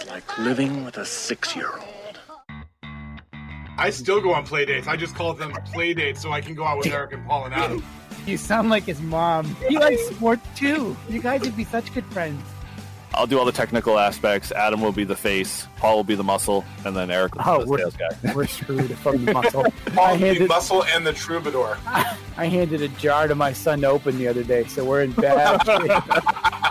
It's like living with a six year old. I still go on play dates. I just call them play dates so I can go out with Eric and Paul and Adam. You sound like his mom. He likes sport too. You guys would be such good friends. I'll do all the technical aspects. Adam will be the face. Paul will be the muscle, and then Eric will Oh, be the we're, sales guy. we're screwed from the muscle. I Paul the handed, muscle and the troubadour. I handed a jar to my son to open the other day, so we're in bad shape.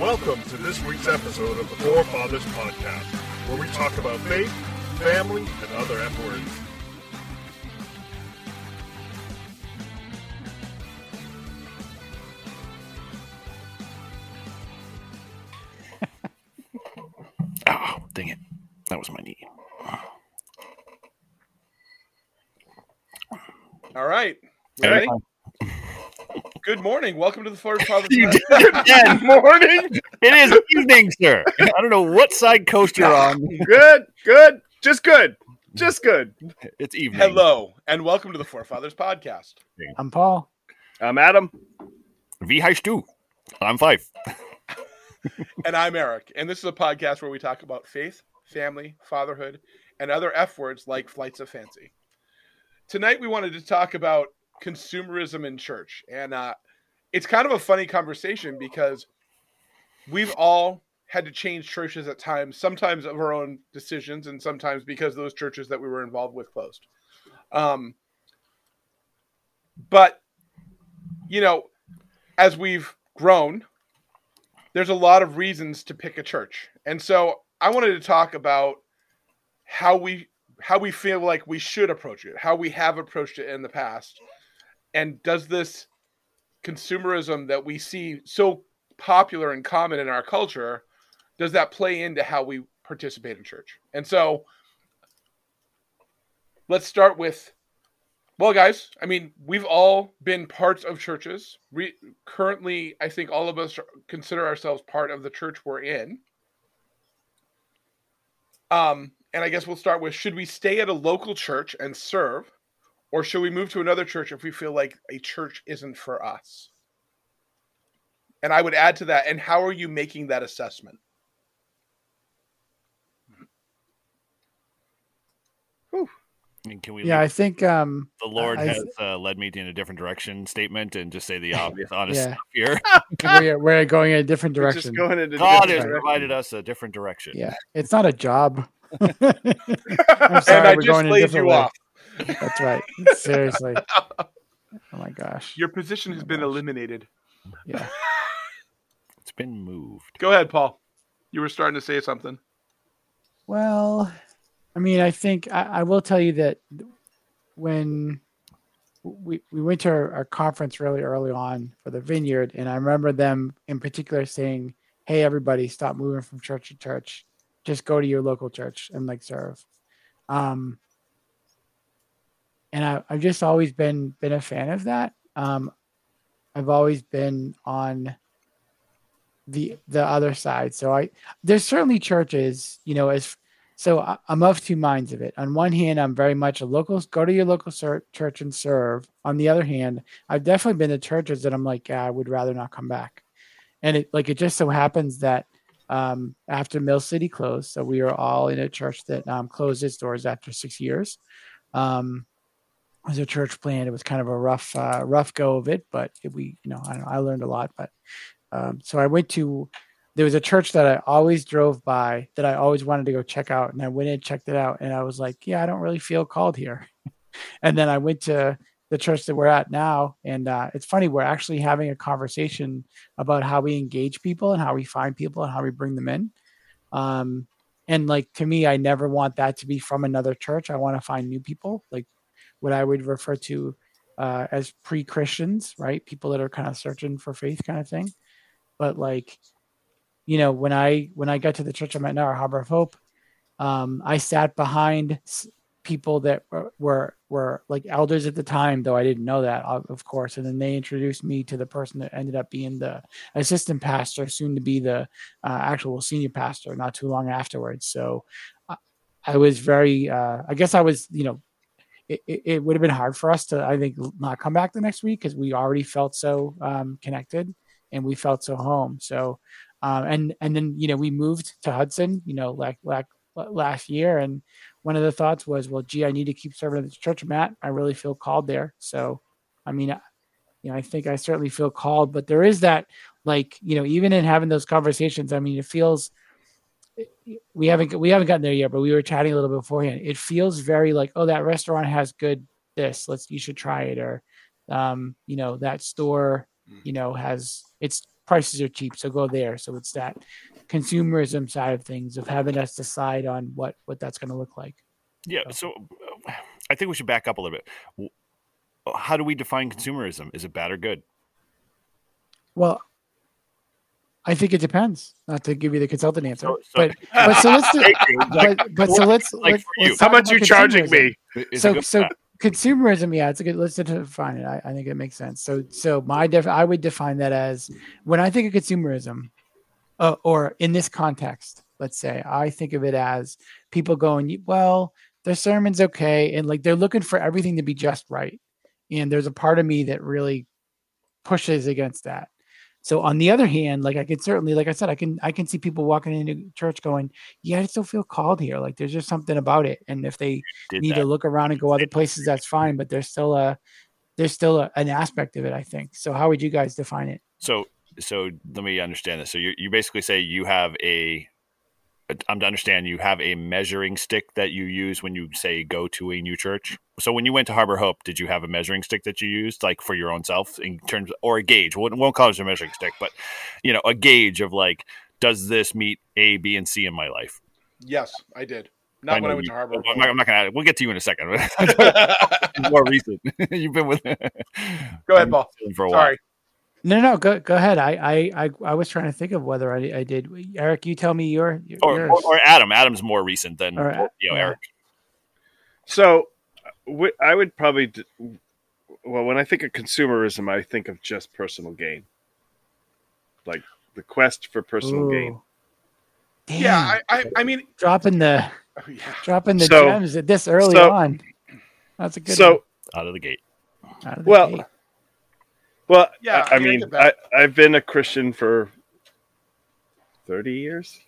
Welcome to this week's episode of the Forefathers Podcast, where we talk about faith, family, and other F words. Oh, dang it. That was my knee. All right. Eric? Ready? Good morning. Welcome to the Forest Father. You did it again. Morning. It is evening, sir. I don't know what side coast you're on. Good, good, just good, just good. It's evening. Hello, and welcome to the Forefathers Podcast. I'm Paul. I'm Adam. Wie heißt du? I'm five. And I'm Eric. And this is a podcast where we talk about faith, family, fatherhood, and other F words like flights of fancy. Tonight, we wanted to talk about consumerism in church. And uh, it's kind of a funny conversation because we've all had to change churches at times, sometimes of our own decisions, and sometimes because those churches that we were involved with closed. Um, but, you know, as we've grown, there's a lot of reasons to pick a church. And so I wanted to talk about how we how we feel like we should approach it, how we have approached it in the past. And does this consumerism that we see so popular and common in our culture does that play into how we participate in church? And so let's start with well, guys, I mean, we've all been parts of churches. Re- currently, I think all of us consider ourselves part of the church we're in. Um, and I guess we'll start with should we stay at a local church and serve, or should we move to another church if we feel like a church isn't for us? And I would add to that, and how are you making that assessment? I mean, can we Yeah, I think um, the Lord I- has uh, led me in a different direction statement and just say the obvious, honest Yeah. stuff here? we're, we're going in a different We're direction. just going into God different has directions. provided us a different direction. Yeah, it's not a job. I'm and I we're just going laid you way. off. That's right. Seriously. Oh my gosh. Your position has been eliminated. Yeah. It's been moved. Go ahead, Paul. You were starting to say something. Well, I mean, I think I, I will tell you that when we we went to our, our conference really early on for the vineyard, and I remember them in particular saying, "Hey, everybody, stop moving from church to church. Just go to your local church and like serve." Um, and I, I've just always been been a fan of that. Um, I've always been on the the other side. So I there's certainly churches, you know, as so I, I'm of two minds of it. On one hand, I'm very much a local go to your local ser- church and serve. On the other hand, I've definitely been to churches that I'm like, yeah, I would rather not come back. And it like it just so happens that um, after Mill City closed, so we were all in a church that um, closed its doors after six years. Um, was a church plan. It was kind of a rough, uh, rough go of it, but it, we, you know, I, know, I learned a lot. But um, so I went to there was a church that I always drove by that I always wanted to go check out, and I went in and checked it out, and I was like, yeah, I don't really feel called here. and then I went to the church that we're at now, and uh, it's funny we're actually having a conversation about how we engage people and how we find people and how we bring them in. Um, and like to me, I never want that to be from another church. I want to find new people, like what I would refer to uh, as pre-Christians, right? People that are kind of searching for faith, kind of thing. But like, you know, when I when I got to the church I'm at now, Harbor of Hope, um, I sat behind people that were, were were like elders at the time, though I didn't know that, of course. And then they introduced me to the person that ended up being the assistant pastor, soon to be the uh, actual senior pastor, not too long afterwards. So I, I was very, uh, I guess I was, you know, it, it, would have been hard for us to, I think, not come back the next week because we already felt so um, connected and we felt so home. So Um, and and then you know we moved to Hudson, you know, like like last year, and one of the thoughts was, well, gee, I need to keep serving at the church I'm. I really feel called there. So, I mean, you know, I think I certainly feel called, but there is that, like, you know, even in having those conversations, I mean, it feels we haven't we haven't gotten there yet, but we were chatting a little bit beforehand. It feels very like, oh, that restaurant has good this. Let's you should try it, or um, you know, that store, you know, has its prices are cheap, so go there. So it's that consumerism side of things of having us decide on what what that's going to look like. Yeah. So uh, I think we should back up a little bit. How do we define consumerism? Is it bad or good? Well, I think it depends. Not to give you the consultant answer, So- so- but but so let's do, you. but, but so let's, like let's, let's How much you charging me? So it good or so bad? consumerism yeah it's a good let's define it I, I think it makes sense so so my def i would define that as when i think of consumerism uh, or in this context let's say i think of it as people going well their sermon's okay and like they're looking for everything to be just right and there's a part of me that really pushes against that so on the other hand like i can certainly like i said i can i can see people walking into church going yeah i still feel called here. Like there's just something about it. And if they Did need that. to look around and go other places that's fine but there's still a there's still a, an aspect of it i think. So how would you guys define it? So, so let me understand this. So you you basically say you have a, I'm to understand you have a measuring stick that you use when you say go to a new church. So when you went to Harbor Hope, did you have a measuring stick that you used, like for your own self, in terms, or a gauge? We won't call it a measuring stick, but you know, a gauge of like, does this meet A, B, and C in my life? Yes, I did. Not when I went you- to Harbor. I'm not, I'm not gonna. We'll get to you in a second. More recent. You've been with. Go ahead, Paul. For a while. Sorry. no no go go ahead i i i, I was trying to think of whether i, I did eric you tell me your, your Or, or, or Adam. Adam's more recent than Or, you know yeah. Eric. So, w- I would probably, d- well, when I think of consumerism, I think of just personal gain, like the quest for personal gain. Damn, Yeah, I, I, I mean, dropping the oh, yeah. dropping the So- gems at this early so- on that's a good So, Out of the gate. out of the well, gate. Well, Yeah, I, I I mean, I, I've been a Christian for thirty years,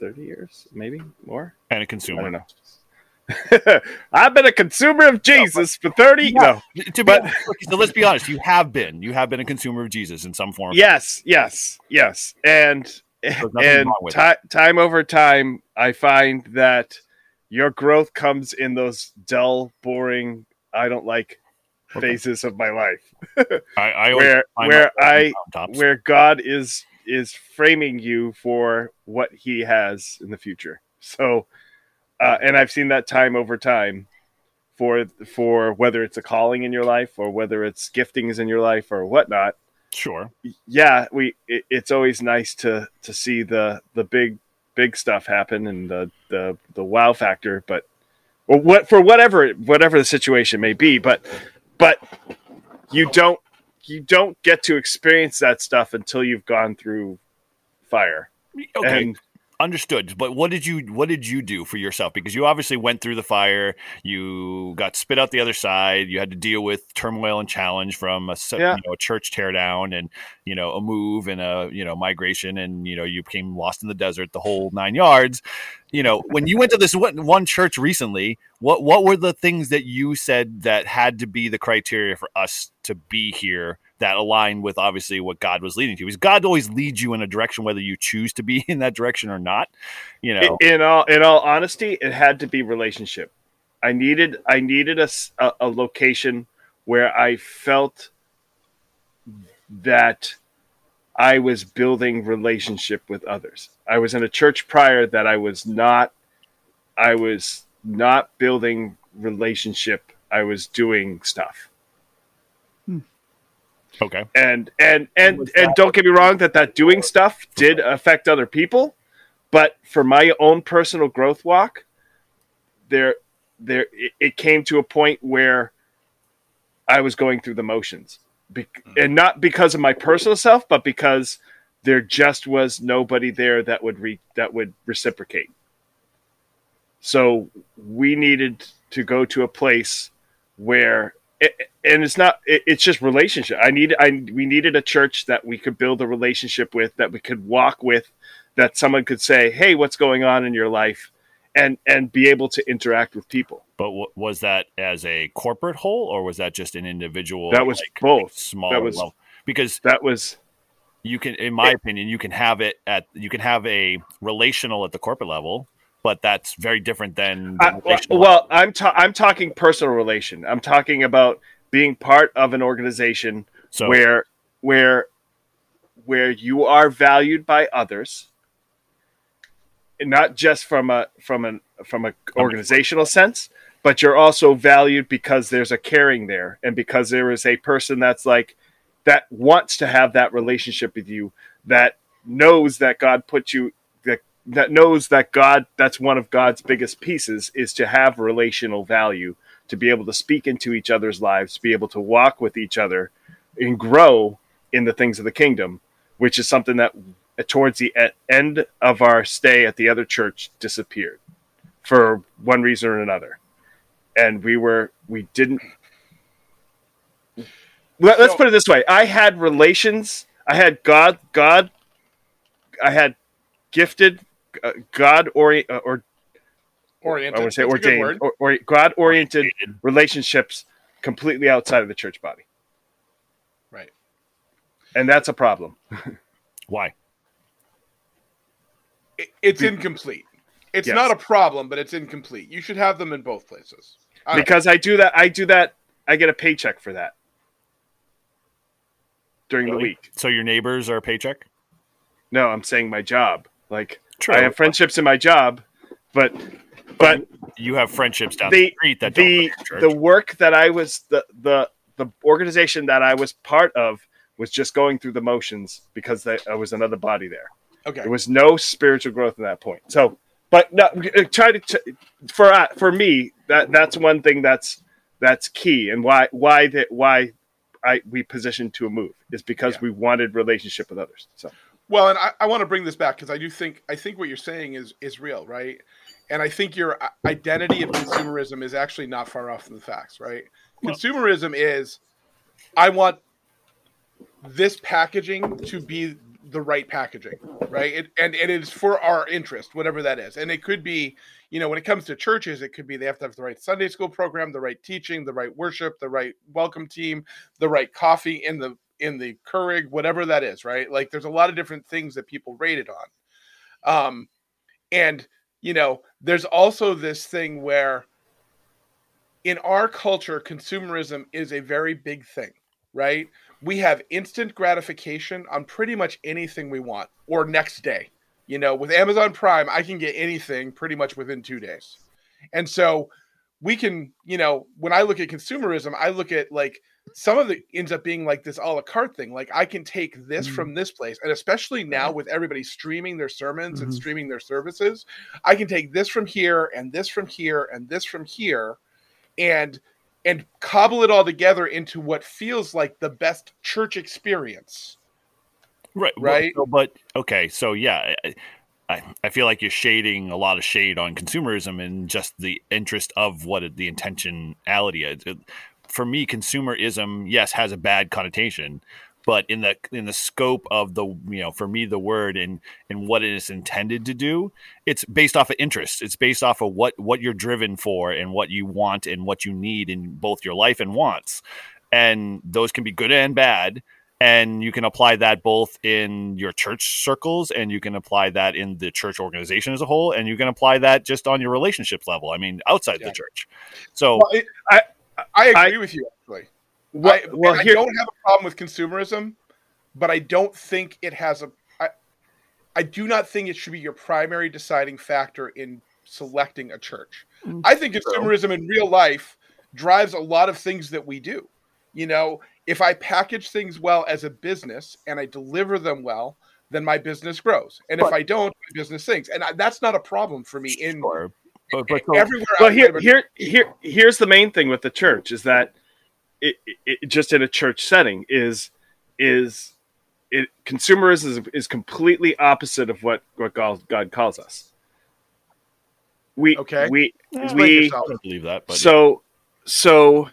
thirty years, maybe more. And a consumer. don't know. I've been a consumer of Jesus for thirty. No, To be, But- so let's be honest. You have been. You have been a consumer of Jesus in some form. Yes, yes, yes, and and wrong with ti- time over time, I find that your growth comes in those dull, boring, I don't like Okay. Phases of my life, I, I where where I where God is is framing you for what He has in the future. So, uh, and I've seen that time over time for for whether it's a calling in your life or whether it's giftings in your life or whatnot sure. yeah we it, it's always nice to to see the the big big stuff happen and the the the wow factor but or what for whatever whatever the situation may be but but you don't you don't get to experience that stuff until you've gone through fire Okay. and Understood. But what did you what did you do for yourself? Because you obviously went through the fire. You got spit out the other side. You had to deal with turmoil and challenge from a Yeah. you know a church teardown and you know a move and a you know migration and you know you became lost in the desert the whole nine yards. You know when you went to this one one church recently, what what were the things that you said that had to be the criteria for us to be here that align with obviously what God was leading to? Because God always leads you in a direction whether you choose to be in that direction or not. You know. in, all in all honesty it had to be relationship i needed i needed a- a location where i felt that i was building relationship with others i was in a church prior that i was not i was not building relationship i was doing stuff okay. and and and and don't get me wrong that that doing stuff did affect other people but for my own personal growth walk there there it, it came to a point where i was going through the motions. Bec- hmm. and not because of my personal self but because there just was nobody there that would re- that would reciprocate. So we needed to go to a place where it, and it's not it, it's just relationship i need i we needed a church that we could build a relationship with that we could walk with that someone could say hey what's going on in your life and and be able to interact with people But w- was that as a corporate whole, or was that just an individual? that was like, both small that was- level? Because that was you can, in my opinion, you can have it at you can have a relational at the corporate level, but that's very different than well, i'm ta- i'm talking personal relation. I'm talking about being part of an organization So where where where you are valued by others and not just from a from an from a organizational sense but you're also valued because there's a caring there and because there is a person that's like that wants to have that relationship with you that knows that god put you that knows that god that's one of god's biggest pieces is to have relational value to be able to speak into each other's lives to be able to walk with each other and grow in the things of the kingdom which is something that uh, towards the end of our stay at the other church disappeared for one reason or another. And we were we didn't Let, us put it this way. I had relations i had god god i had gifted god orient uh, or Oriented. i want to say That's ordained or, or god oriented relationships completely outside of the church body Right. and that's a problem why? It- it's incomplete. It's Yes. not a problem, but it's incomplete. You should have them in both places. I don't- because I do that. I do that. I get a paycheck for that during the week. So your neighbors are a paycheck. No, I'm saying my job. Like True. I have friendships in my job, but but You have friendships down the, the street that don't the go to church. the work that I was the the the organization that I was part of was just going through the motions because I, I was another body there. okay. There was no spiritual growth in that point. So, but no, uh, try to for uh, for me that that's one thing that's that's key and why why that why I we positioned to a move is because Yeah. we wanted relationship with others. So Well, and I, I want to bring this back because I do think I think what you're saying is is real, right? And I think your uh, identity of consumerism is actually not far off from the facts, right? Consumerism is I want this packaging to be the right packaging, right? It, and and it is for our interest, whatever that is. And it could be, you know, when it comes to churches, it could be they have to have the right Sunday school program, the right teaching, the right worship, the right welcome team, the right coffee in the in the Keurig, whatever that is, right? Like there's a lot of different things that people rate it on. Um, and you know, there's also this thing where in our culture, consumerism is a very big thing, right? We have instant gratification on pretty much anything we want or next day. You know, with Amazon Prime, I can get anything pretty much within two days. And so we can, you know, when I look at consumerism, I look at like some of it ends up being like this a la carte thing. Like I can take this Mhm. from this place, and especially now with everybody streaming their sermons and Mhm. streaming their services, I can take this from here and this from here and this from here, and and cobble it all together into what feels like the best church experience. right right? so- but okay so yeah I, I, I feel like you're shading a lot of shade on consumerism and just the interest of what it, the intentionality is It- for me consumerism yes has a bad connotation but in the in the scope of the you know for me the word and and what it is intended to do it's based off of interest. It's based off of what what you're driven for and what you want and what you need in both your life and wants. And those can be good and bad and you can apply that both in your church circles and you can apply that in the church organization as a whole and you can apply that just on your relationship level. I mean outside Yeah. the church. So Well, it, I I agree I- with you actually. well, I, well and I don't have a problem with consumerism, but I don't think it has a. I, I do not think it should be your primary deciding factor in selecting a church. Mm, I think consumerism in real life drives a lot of things that we do. You know, if I package things well as a business and I deliver them well, then my business grows. And if I don't, my business sinks. And I, that's not a problem for me in sure. But, but so- everywhere. well outside here of here here here's the main thing with the church is that it, it, it just in a church setting is is it consumerism is, is completely opposite of what what God, God calls us. We Okay. we Explain we. I don't believe that but so so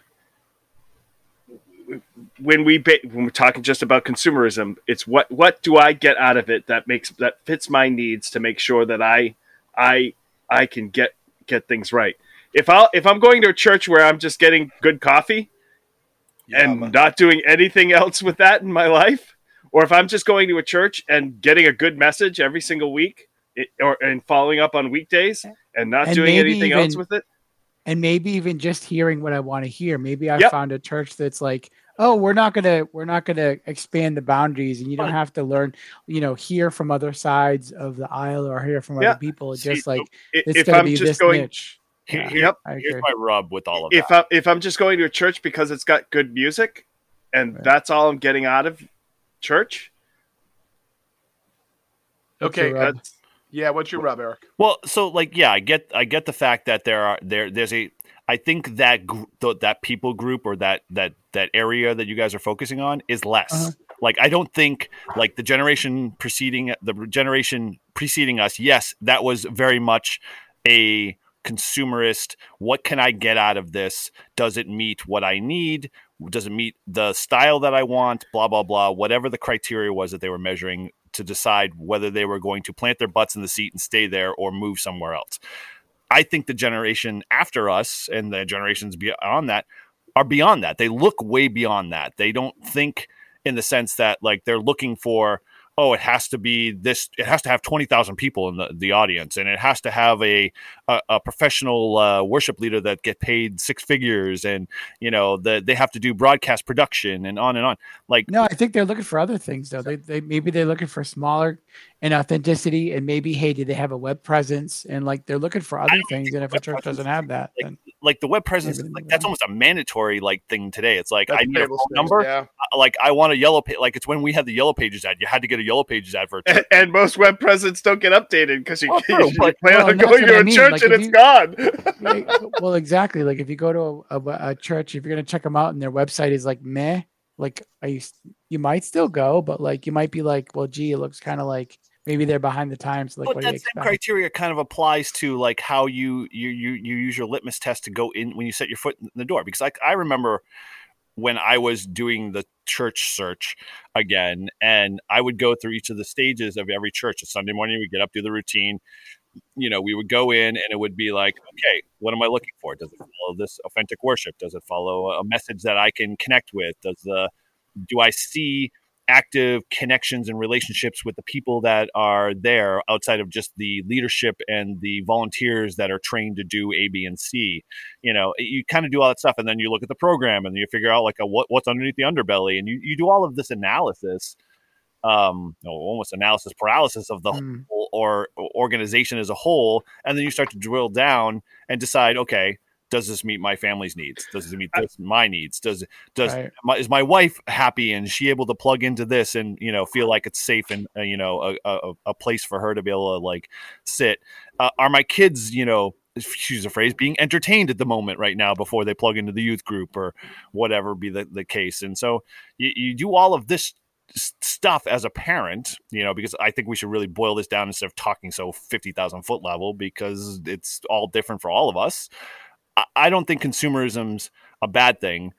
when we ba- when we're talking just about consumerism, it's what what do I get out of it that makes that fits my needs to make sure that I I I can get get things right. If I if I'm going to a church where I'm just getting good coffee and not doing anything else with that in my life, or if I'm just going to a church and getting a good message every single week, it, or and following up on weekdays and not And doing maybe anything else with it, and maybe even just hearing what I want to hear. Maybe I Yep. found a church that's like, oh, we're not gonna we're not gonna expand the boundaries, and you don't have to learn, you know, hear from other sides of the aisle or hear from Yeah. other people. It's See, just like I- it's if gonna I'm be just this going, niche. Yeah, Yep. Here's my rub with all of if that. I if I'm just going to a church because it's got good music, and Right. that's all I'm getting out of church, What's Okay. that's Yeah, what's your rub, Eric? Well, so like, yeah, I get, I get the fact that there are there, there's a, I think that gr- th- that people group or that that that area that you guys are focusing on is less. Uh-huh. Like, I don't think like the generation preceding the generation preceding us. Yes, that was very much a consumerist. What can I get out of this? Does it meet what I need? Does it meet the style that I want? Blah blah blah. Whatever the criteria was that they were measuring to decide whether they were going to plant their butts in the seat and stay there or move somewhere else. I think the generation after us and the generations beyond that are beyond that. They look way beyond that. They don't think in the sense that like they're looking for oh it has to be this it has to have 20,000 people in the, the audience and it has to have a a, a professional uh, worship leader that get paid six figures and you know the, they have to do broadcast production and on and on like No, I think they're looking for other things though. They, they maybe they're looking for smaller and authenticity, and maybe hey, do they have a web presence? And like they're looking for other things. And if a church doesn't have that, like- then like the web presence like that's almost a mandatory like thing today it's like That's i need a phone stakes, number Yeah. like I want a yellow page. Like it's when we had the yellow pages ad. You had to get a yellow pages ad for and most web presents don't get updated because you, oh, Well, true, you plan well, on going to I a mean, church like, and it's you- gone. Well, exactly. Like if you go to a, a, a church, if you're gonna check them out and their website is like meh, like are you you might still go, but like you might be like, well, gee, it looks kind of like maybe they're behind the times. Like but what do you that same criteria kind of applies to like how you you you you use your litmus test to go in when you set your foot in the door. Because like I remember when I was doing the church search again, and I would go through each of the stages of every church. A Sunday morning, we get up, do the routine. You know, we would go in, and it would be like, okay, what am I looking for? Does it follow this authentic worship? Does it follow a message that I can connect with? Does the do I see active connections and relationships with the people that are there outside of just the leadership and the volunteers that are trained to do A, B, and C. You know, you kind of do all that stuff, and then you look at the program and you figure out like a, what what's underneath the underbelly, and you you do all of this analysis. Um, almost analysis paralysis of the Hmm. whole or organization as a whole, and then you start to drill down and decide, okay, does this meet my family's needs? Does it meet this my needs? Does does Right. my, is my wife happy and is she able to plug into this and you know feel like it's safe and uh, you know a, a, a place for her to be able to like sit uh, are my kids you know excuse the phrase being entertained at the moment right now before they plug into the youth group or whatever be the, the case and so you, you do all of this stuff as a parent you know because i think we should really boil this down instead of talking so 50000 foot level because it's all different for all of us I, don't think consumerism's a bad thing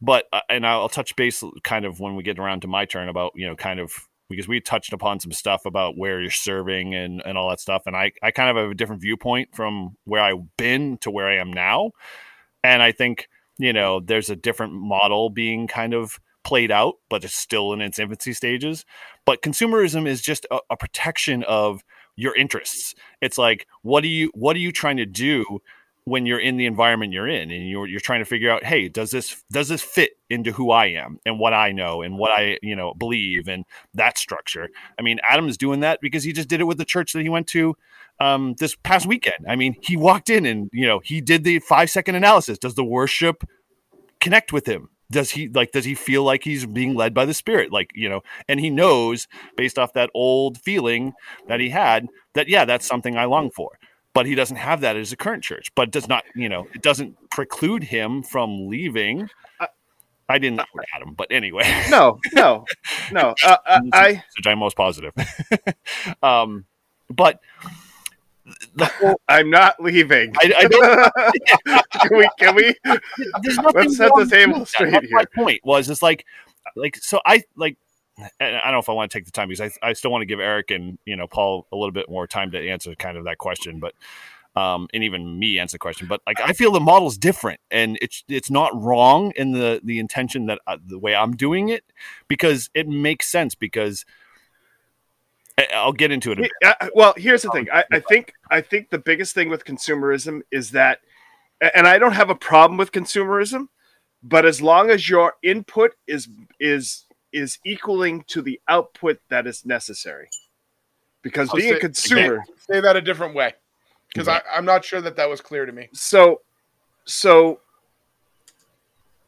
but uh, and I'll touch base kind of when we get around to my turn about you know kind of because we touched upon some stuff about where you're serving and and all that stuff and I I kind of have a different viewpoint from where I've been to where I am now and I think you know there's a different model being kind of played out but it's still in its infancy stages but consumerism is just a, a protection of your interests. It's like what are you what are you trying to do when you're in the environment you're in and you're you're trying to figure out hey does this does this fit into who I am and what I know and what I you know believe and that structure? I mean Adam is doing that because he just did it with the church that he went to um, this past weekend. I mean he walked in and you know he did the 5 second analysis. Does the worship connect with him? Does he like does he feel like he's being led by the spirit? Like you know and he knows based off that old feeling that he had that yeah that's something I long for but he doesn't have that as a current church but does not you know it doesn't preclude him from leaving i didn't look at him but anyway No, no, no. Uh, I, I which i'm most positive um but the whole, I'm not leaving. I, I don't. can we? Can we? Let's set the table that. straight That's My point was, it's like, like so. I like. And I don't know if I want to take the time because I, I still want to give Eric and you know Paul a little bit more time to answer kind of that question, but um, and even me answer the question. But like I feel the model's different, and it's it's not wrong in the the intention that uh, the way I'm doing it because it makes sense because I- I'll get into it. A bit. Yeah, well, here's the thing. I, I think I think the biggest thing with consumerism is that, and I don't have a problem with consumerism, but as long as your input is is is equaling to the output that is necessary, because Oh, being a say- consumer, Say that a different way, because I'm not sure that that was clear to me. so so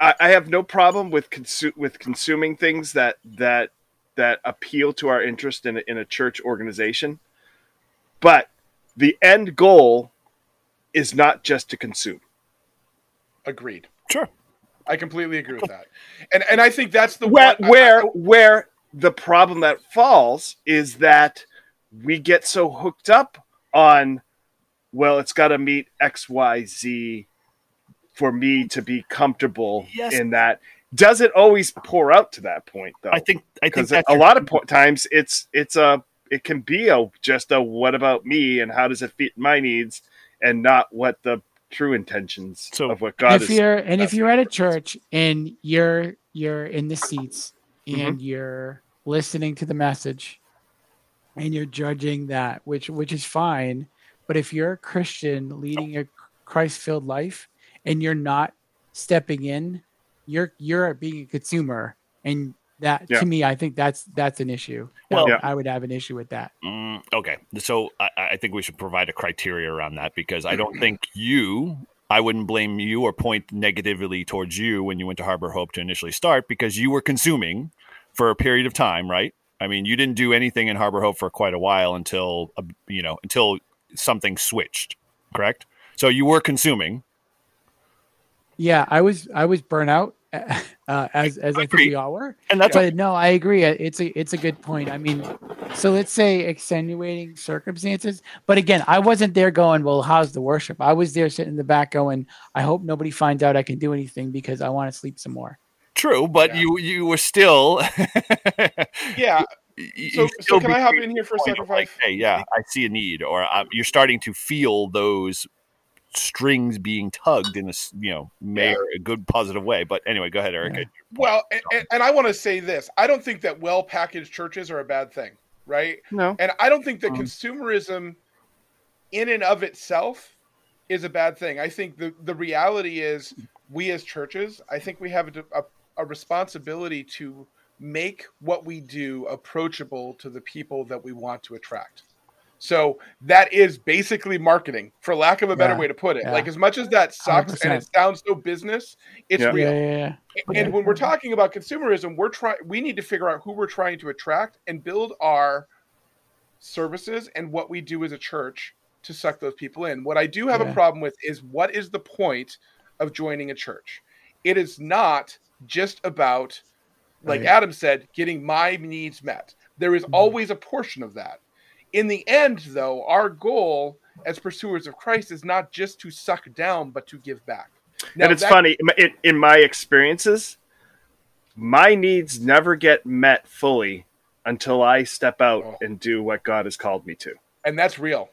I, I have no problem with consu- with consuming things that that that appeal to our interest in a, in a church organization, but the end goal is not just to consume. Agreed. Sure. I completely agree with that, and and I think that's the Where one, where I- where the problem that falls is that we get so hooked up on well, it's got to meet X Y Z for me to be comfortable Yes. in that. Does it always pour out to that point though? I think I think because that's a your- lot of po- times it's it's a it can be a just a what about me and how does it fit my needs and not what the true intentions So- of what God if is. you're and if you're at a church and you're you're in the seats mm-hmm. and you're listening to the message and you're judging that which which is fine but if you're a christian leading a christ-filled life and you're not stepping in you're you're being a consumer and that Yeah. to me i think that's that's an issue Well- well i would have an issue with that Mm, okay, so I, I think we should provide a criteria around that because I don't think you, I wouldn't blame you or point negatively towards you when you went to Harbor Hope to initially start because you were consuming for a period of time, right? I mean, you didn't do anything in Harbor Hope for quite a while until uh, you know until something switched, correct? So you were consuming. yeah i was i was burnt out uh, as as i think we all were And that's but no, I agree. It's a it's a good point. I mean, so let's say extenuating circumstances. But again, I wasn't there going, well, how's the worship? I was there sitting in the back going, I hope nobody finds out I can do anything because I want to sleep some more. true, but Yeah. you you were still. yeah. you So, still so can I hop in here for a point second? of like, hey, yeah, I see a need, or uh, you're starting to feel those strings being tugged in a s- you know may Yeah. a good positive way. But anyway, go ahead, Eric. Yeah. Well, and, and- and I want to say this: I don't think that well-packaged churches are a bad thing, right? no, And I don't think that Um, consumerism, in and of itself, is a bad thing. I think the the reality is, we as churches, I think we have a, a, a responsibility to make what we do approachable to the people that we want to attract. So that is basically marketing, for lack of a better Yeah, way to put it. yeah. Like as much as that sucks and it sounds so business, it's Yeah. real. Yeah, yeah, yeah. And Yeah. when we're talking about consumerism, we're trying we need to figure out who we're trying to attract and build our services and what we do as a church to suck those people in. What I do have a problem with is what is the point of joining a church? It is not just about like Right. Adam said, getting my needs met. There is Mhm. always a portion of that. In the end, though, our goal as pursuers of Christ is not just to suck down, but to give back. Now, and it's that- funny in, in my experiences my needs never get met fully until i step out Oh. and do what god has called me to and that's real,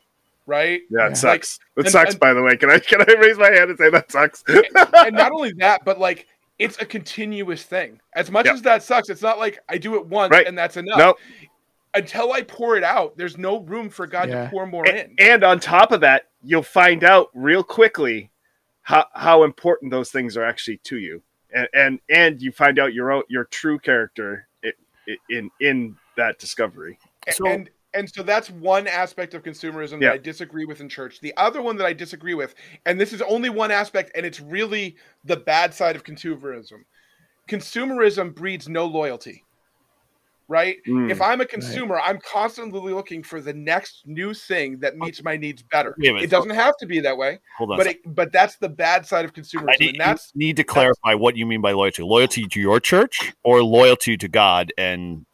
right? yeah it sucks it and- sucks and- by the way can i can i raise my hand and say that sucks and not only that, but like it's a continuous thing. As much Yep. as that sucks, it's not like I do it once Right. and that's enough. no Until I pour it out, there's no room for God Yeah. to pour more A- in. and on top of that you'll find out real quickly how, how important those things are actually to you and and, and you find out your own your true character i- i- in in that discovery A- So- and and so that's one aspect of consumerism Yeah. that I disagree with in church. The other one that I disagree with, and this is only one aspect, and it's really the bad side of consumerism. Consumerism breeds no loyalty. Right? Mm. If I'm a consumer, I'm constantly looking for the next new thing that meets my needs better. Wait a minute. It doesn't have to be that way. Hold on. but it, but that's the bad side of I consumerism, need, and that's you need to clarify what you mean by loyalty. Loyalty to your church or loyalty to God and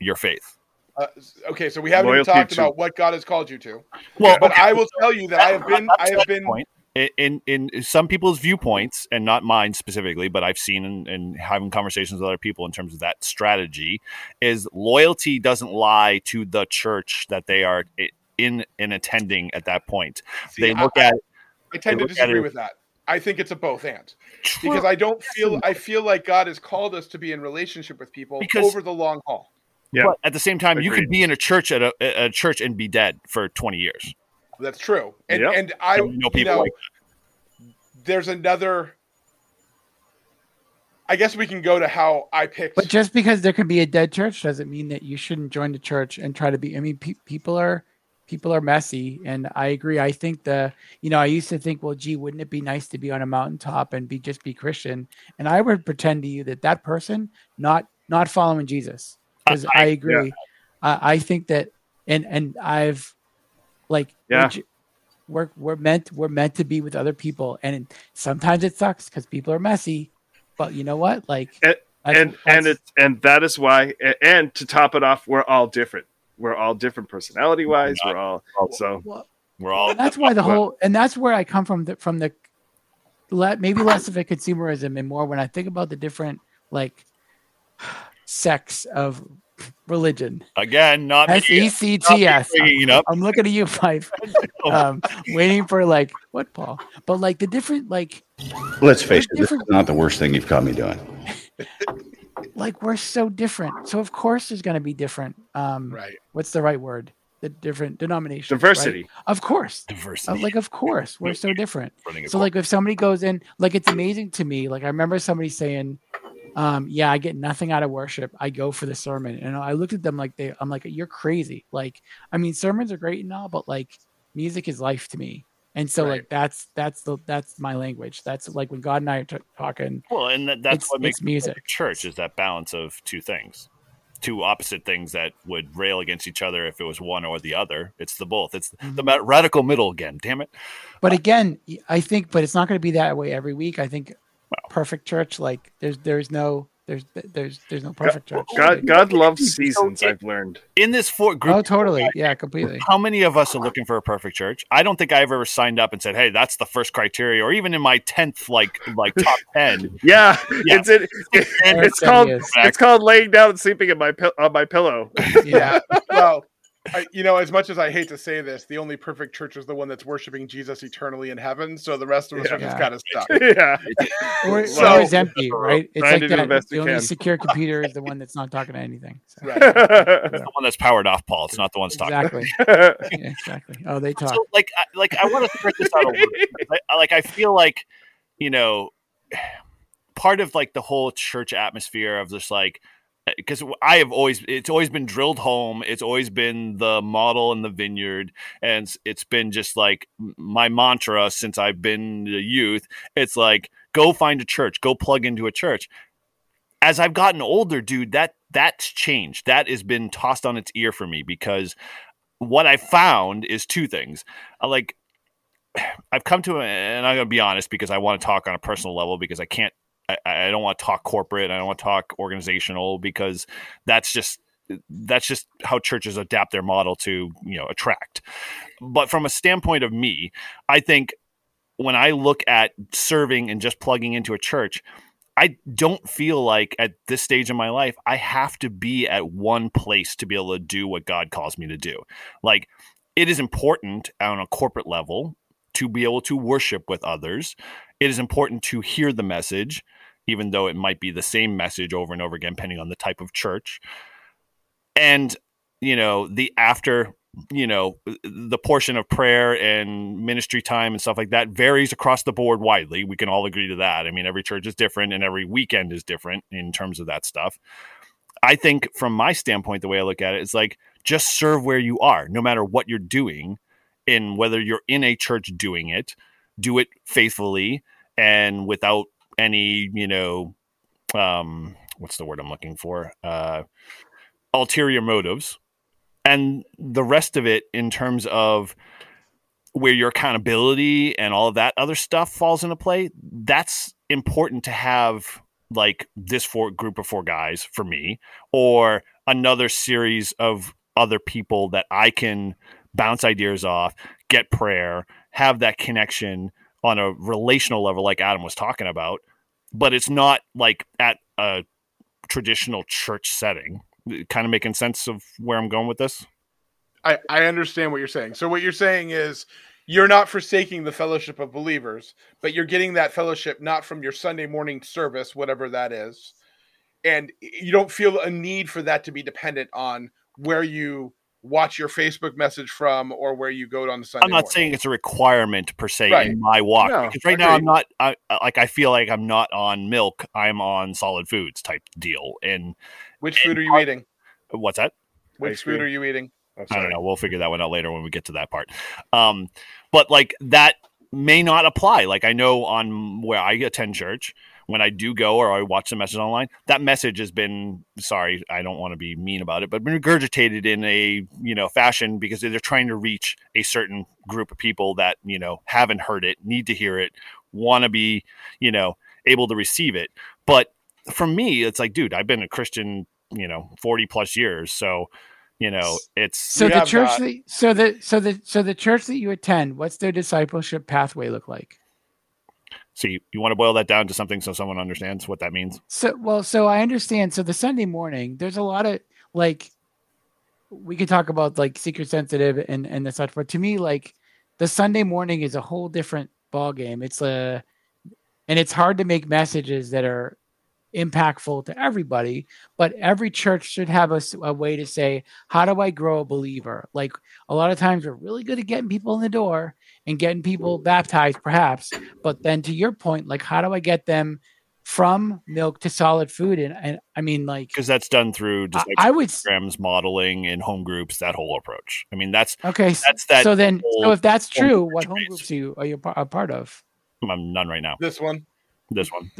your faith. Uh, okay, so we haven't Loyalty even talked to- about what God has called you to. Well, But okay, I will tell you that I have been, I have been, point. In, in in some people's viewpoints, and not mine specifically, but I've seen and and having conversations with other people in terms of that strategy, is loyalty doesn't lie to the church that they are i- in and attending at that point. see, they I- look at I tend to disagree it- with that. I think it's a both and because I don't feel I feel like God has called us to be in relationship with people Because- over the long haul. Yeah. But at the same time, you could be in a church at a, a a church and be dead for twenty years. That's true, and Yep. and I And we know you people know, like there's another. I guess we can go to how I picked. But just because there can be a dead church doesn't mean that you shouldn't join the church and try to be. I mean, pe- people are people are messy, and I agree. I think the you know I used to think, well, gee, wouldn't it be nice to be on a mountaintop and be just be Christian? And I would pretend to you that that person not not following Jesus because I, agree. I, I think that, and and I've like Yeah. we're, we're we're meant we're meant to be with other people, and sometimes it sucks because people are messy. But you know what? Like And- that's- and and it's and that is why a- and to top it off we're all different we're all different personality wise we're all so well, we're all and that's why the whole and that's where I come from the, from the let maybe less of a consumerism and more when I think about the different like sects of religion. again not me. S E C T S. Bringing it up. I'm looking at you, Five. Um, waiting for like what, Paul? But like the different like Let's face it, this is not the worst thing you've caught me doing. like we're so different. So of course there's going to be different. Um, right. what's the right word? The different denominations. right? diversity Of course. Uh, Diversity. like of course we're so different. So like if somebody goes in, like it's amazing to me. Like I remember somebody saying, um, "Yeah, I get nothing out of worship. I go for the sermon." And I looked at them like they, I'm like, "You're crazy." Like I mean, sermons are great and all, but like music is life to me. And so Right. like that's that's the that's my language. That's like when God and I are t- talking. Well, and that, that's what makes music. church is that balance of two things, two opposite things that would rail against each other if it was one or the other. It's the both. It's Mm-hmm. the radical middle again. Damn it! But again, I think, but it's not going to be that way every week. I think perfect church, like there's there's no there's there's there's no perfect church. god god loves seasons i've learned In this four group, Oh, totally. Yeah, completely. how many of us are looking for a perfect church? I don't think I've ever signed up and said, "Hey, that's the first criteria," or even in my tenth like like top ten. yeah, Yeah. it's it, Eric it's called it's called laying down and sleeping in my pill on my pillow Yeah. well, I, you know, as much as I hate to say this, the only perfect church is the one that's worshiping Jesus eternally in heaven. So the rest of us are just kind of stuck. yeah or, So- or it's empty, right? It's like to do the The only can. secure computer is the one that's not talking to anything. So, Right. The one that's powered off, Paul. It's not the one talking. exactly. Yeah, exactly. Oh, they talk. So, like, I, like I want to stretch this out a little bit. Like, I- like, I feel like, you know, part of like the whole church atmosphere of just like, Uh, because I have always, it's always been drilled home. It's always been the model in the vineyard, and it's- been just like my mantra since I've been a youth. It's like, go find a church, go plug into a church. As I've gotten older, dude, that that's changed. That has been tossed on its ear for me because what I found is two things. I like I've come to, a, and I'm going to be honest because I want to talk on a personal level because I can't. I, I don't want to talk corporate. I don't want to talk organizational because that's just that's just how churches adapt their model to you know attract. But from a standpoint of me, I think when I look at serving and just plugging into a church, I don't feel like at this stage in my life I have to be at one place to be able to do what God calls me to do. Like it is important on a corporate level to be able to worship with others. It is important to hear the message, even though it might be the same message over and over again, depending on the type of church. And, you know, the after, you know, the portion of prayer and ministry time and stuff like that varies across the board widely. We can all agree to that. I mean, every church is different and every weekend is different in terms of that stuff. I think from my standpoint, the way I look at it is like just serve where you are, no matter what you're doing, in whether you're in a church doing it, do it faithfully and without any, you know, um, what's the word I'm looking for? Uh, ulterior motives. And the rest of it, in terms of where your accountability and all of that other stuff falls into play, that's important to have like this four group of four guys for me or another series of other people that I can bounce ideas off, get prayer, have that connection on a relational level, like Adam was talking about. But it's not like at a traditional church setting. Kind of making sense of where I'm going with this. I, I understand what you're saying. So what you're saying is you're not forsaking the fellowship of believers, but you're getting that fellowship not from your Sunday morning service, whatever that is. And you don't feel a need for that to be dependent on where you watch your Facebook message from or where you go on the Sunday. I'm not morning. saying it's a requirement per se Right. in my walk No, because right now I'm not I, like I feel like I'm not on milk. I'm on solid foods type deal. And Which food are you eating? what's that? Which Ice food cream. are you eating? Oh, I don't know. We'll figure that one out later when we get to that part. Um, but like that may not apply. Like I know on where I attend church, when I do go or I watch the message online, that message has been sorry, I don't want to be mean about it, but been regurgitated in a you know fashion because they're trying to reach a certain group of people that you know haven't heard it, need to hear it, want to be you know able to receive it. But for me, it's like, dude, I've been a Christian, you know, forty plus years, so you know, it's So the church not. that so the so the so the church that you attend, what's their discipleship pathway look like? So you, you want to boil that down to something so someone understands what that means? So well, so I understand. So the Sunday morning, there's a lot of like we could talk about like seeker sensitive and and the such, but to me, like the Sunday morning is a whole different ball game. It's a and it's hard to make messages that are impactful to everybody but every church should have a, a, way to say how do i grow a believer like a lot of times we're really good at getting people in the door and getting people baptized perhaps but then to your point like how do i get them from milk to solid food and, and i mean like Because that's done through I, discipleship I would s- programs, modeling, and home groups. That whole approach. I mean, that's okay that's that. so then so if that's true church what home groups are you are you a part of I'm none right now. This one. This one.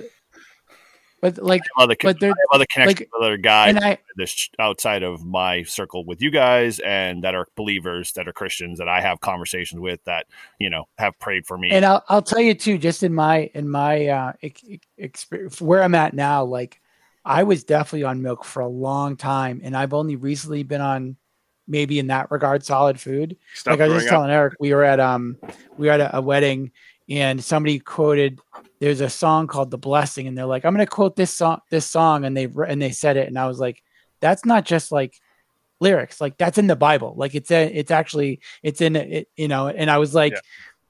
But like Other, but I there have other connections like- with other guys i this outside of my circle with you guys and that are believers that are Christians that I have conversations with that you know have prayed for me. and I'll I'll tell you too, just in my in my uh experience where I'm at now, like I was definitely on milk for a long time, and I've only recently been on maybe in that regard solid food. Stop like I was growing just up. telling Eric, we were at um we were at a, a wedding, and somebody quoted there's a song called "The Blessing," and they're like, I'm gonna quote this song this song, and they and they said it, and I was like, that's not just like lyrics like that's in the bible like it's a, it's actually it's in it you know and i was like Yeah.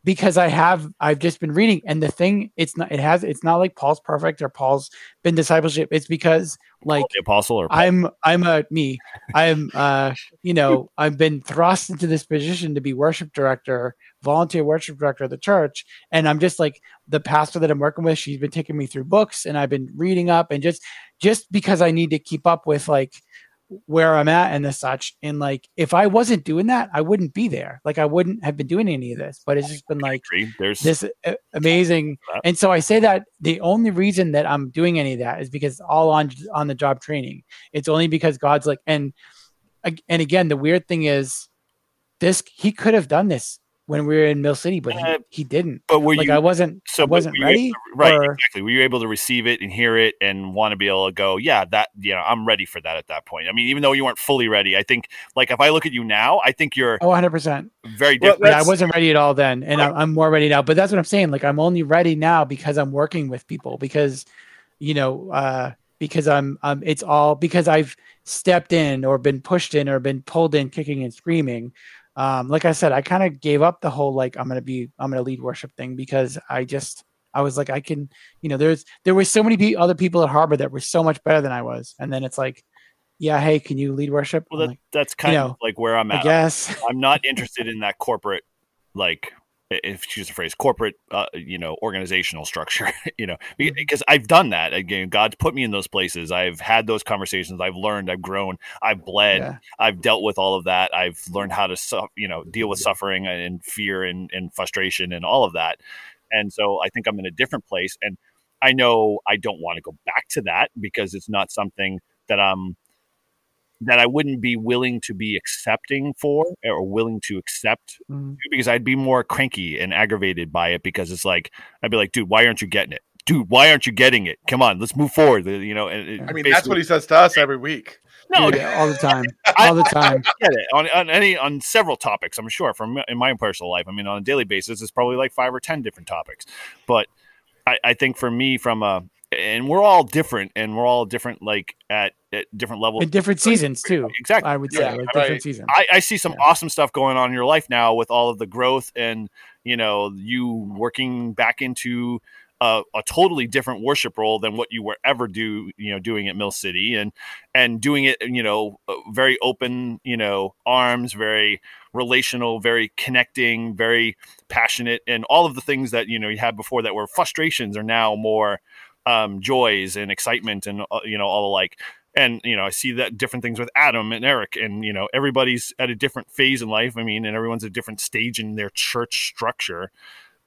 Because i have i've just been reading and the thing it's not it has it's not like paul's perfect or paul's been discipleship. It's because like the apostle or i'm i'm a me i'm uh you know i've been thrust into this position to be worship director volunteer worship director of the church and i'm just like the pastor that i'm working with she's been taking me through books and i've been reading up and just just because i need to keep up with like where I'm at and the such. And like, if I wasn't doing that, I wouldn't be there. Like, I wouldn't have been doing any of this. But it's just been like. There's this uh, amazing. And so I say that the only reason that I'm doing any of that is because all on on the job training. It's only because God's like, and and again, the weird thing is, this he could have done this when we were in Mill City, but he, Uh, he didn't. but were Like, you I wasn't. so I wasn't ready. to- right or- exactly were you able to receive it and hear it and want to be able to go yeah that you know i'm ready for that at that point i mean even though you weren't fully ready i think like if i look at you now i think you're Oh, 100 percent. very Well, different yeah, I wasn't ready at all then, and I'm, I'm more ready now. But that's what I'm saying. Like I'm only ready now because I'm working with people because, you know, uh, because I'm, um, it's all because I've stepped in or been pushed in or been pulled in, kicking and screaming. Um, like I said, I kind of gave up the whole like I'm gonna be, I'm gonna lead worship thing because I just, I was like, I can, you know, there's there were so many pe- other people at Harbor that were so much better than I was, and then it's like, yeah, hey, can you lead worship? well that, like, that's kind you of know, like where i'm at. I guess. i'm not interested in that corporate like if you use the phrase corporate uh, you know organizational structure you know because i've done that again god's put me in those places. I've had those conversations i've learned i've grown i've bled Yeah. i've dealt with all of that i've learned how to su- you know deal with suffering and fear and, and frustration and all of that. And so i think i'm in a different place and i know i don't want to go back to that because it's not something that i'm that I wouldn't be willing to be accepting for or willing to accept Mhm. because I'd be more cranky and aggravated by it because it's like I'd be like, dude, why aren't you getting it? Dude, why aren't you getting it? Come on, let's move forward. You know, and it I mean, that's what he says to us every week. No, Dude, all the time, all the time. get it on, on any on several topics. I'm sure from in my personal life. I mean, on a daily basis, it's probably like five or ten different topics. But I, I think for me, from a and we're all different, and we're all different, like at, at different levels. In different seasons too. Exactly. I would say Yeah, like right. different seasons. I, I see some Yeah. awesome stuff going on in your life now with all of the growth and you know you working back into a, a totally different worship role than what you were ever do you know doing at Mill City and and doing it you know uh, very open you know arms very relational very connecting very passionate and all of the things that you know you had before that were frustrations are now more um, joys and excitement and uh, you know all the like and you know i see that different things with adam and eric and you know everybody's at a different phase in life i mean and everyone's at a different stage in their church structure.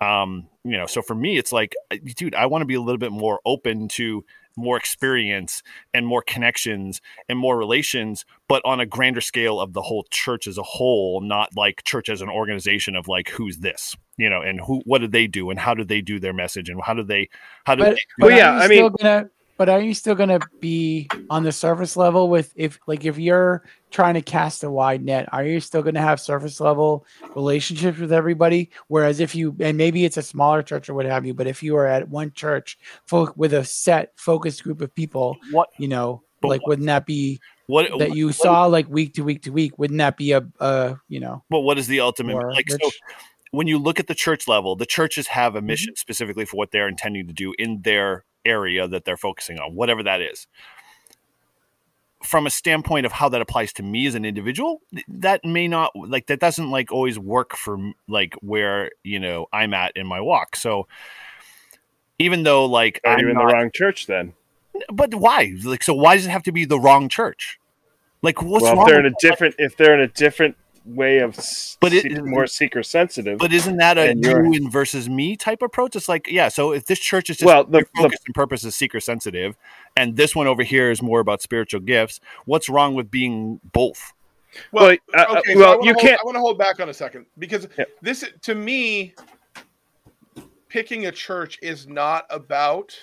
Um you know so for me it's like dude i want to be a little bit more open to more experience and more connections and more relations but on a grander scale of the whole church as a whole not like church as an organization of like who's this you know and who what did they do and how did they do their message and how did they how did But, they but Well, yeah, I mean- gonna but are you still gonna be on the surface level with if like if you're trying to cast a wide net, are you still gonna have surface level relationships with everybody? Whereas if you and maybe it's a smaller church or what have you, but if you are at one church fo- with a set focused group of people, what you know, like wouldn't that be what that you what- saw like week to week to week? Wouldn't that be a uh you know But what is the ultimate like? So when you look at the church level, the churches have a Mm-hmm. mission specifically for what they're intending to do in their area that they're focusing on, whatever that is. From a standpoint of how that applies to me as an individual, that may not like that doesn't like always work for like where you know I'm at in my walk. So even though like Are I'm you in not- the wrong church then? but why? Like so, why does it have to be the wrong church? Like what's well, wrong? if they're in a different, if they're in a different way of, But it- more seeker sensitive. But isn't that a you're- and versus me type approach? It's like, yeah. So if this church is just Well, the- your focus and purpose is seeker sensitive, and this one over here is more about spiritual gifts, what's wrong with being both? Well, Well, uh, uh, okay, so well, I wanna you hold, can't- I want to hold back on a second because Yeah. this, to me, picking a church is not about.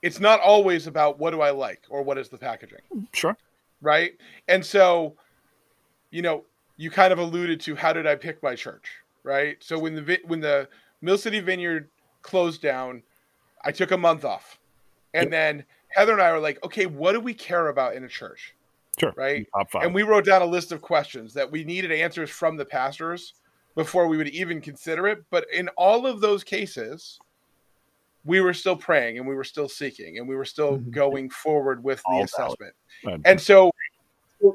It's not always about what do I like or what is the packaging, Sure. right? And so, you know, you kind of alluded to how did I pick my church, right? So when the when the Mill City Vineyard closed down, I took a month off, and then Heather and I were like, okay, what do we care about in a church, Sure. right? Top five. And we wrote down a list of questions that we needed answers from the pastors before we would even consider it. But in all of those cases, we were still praying and we were still seeking and we were still Mhm. going forward with the All valid. assessment. And so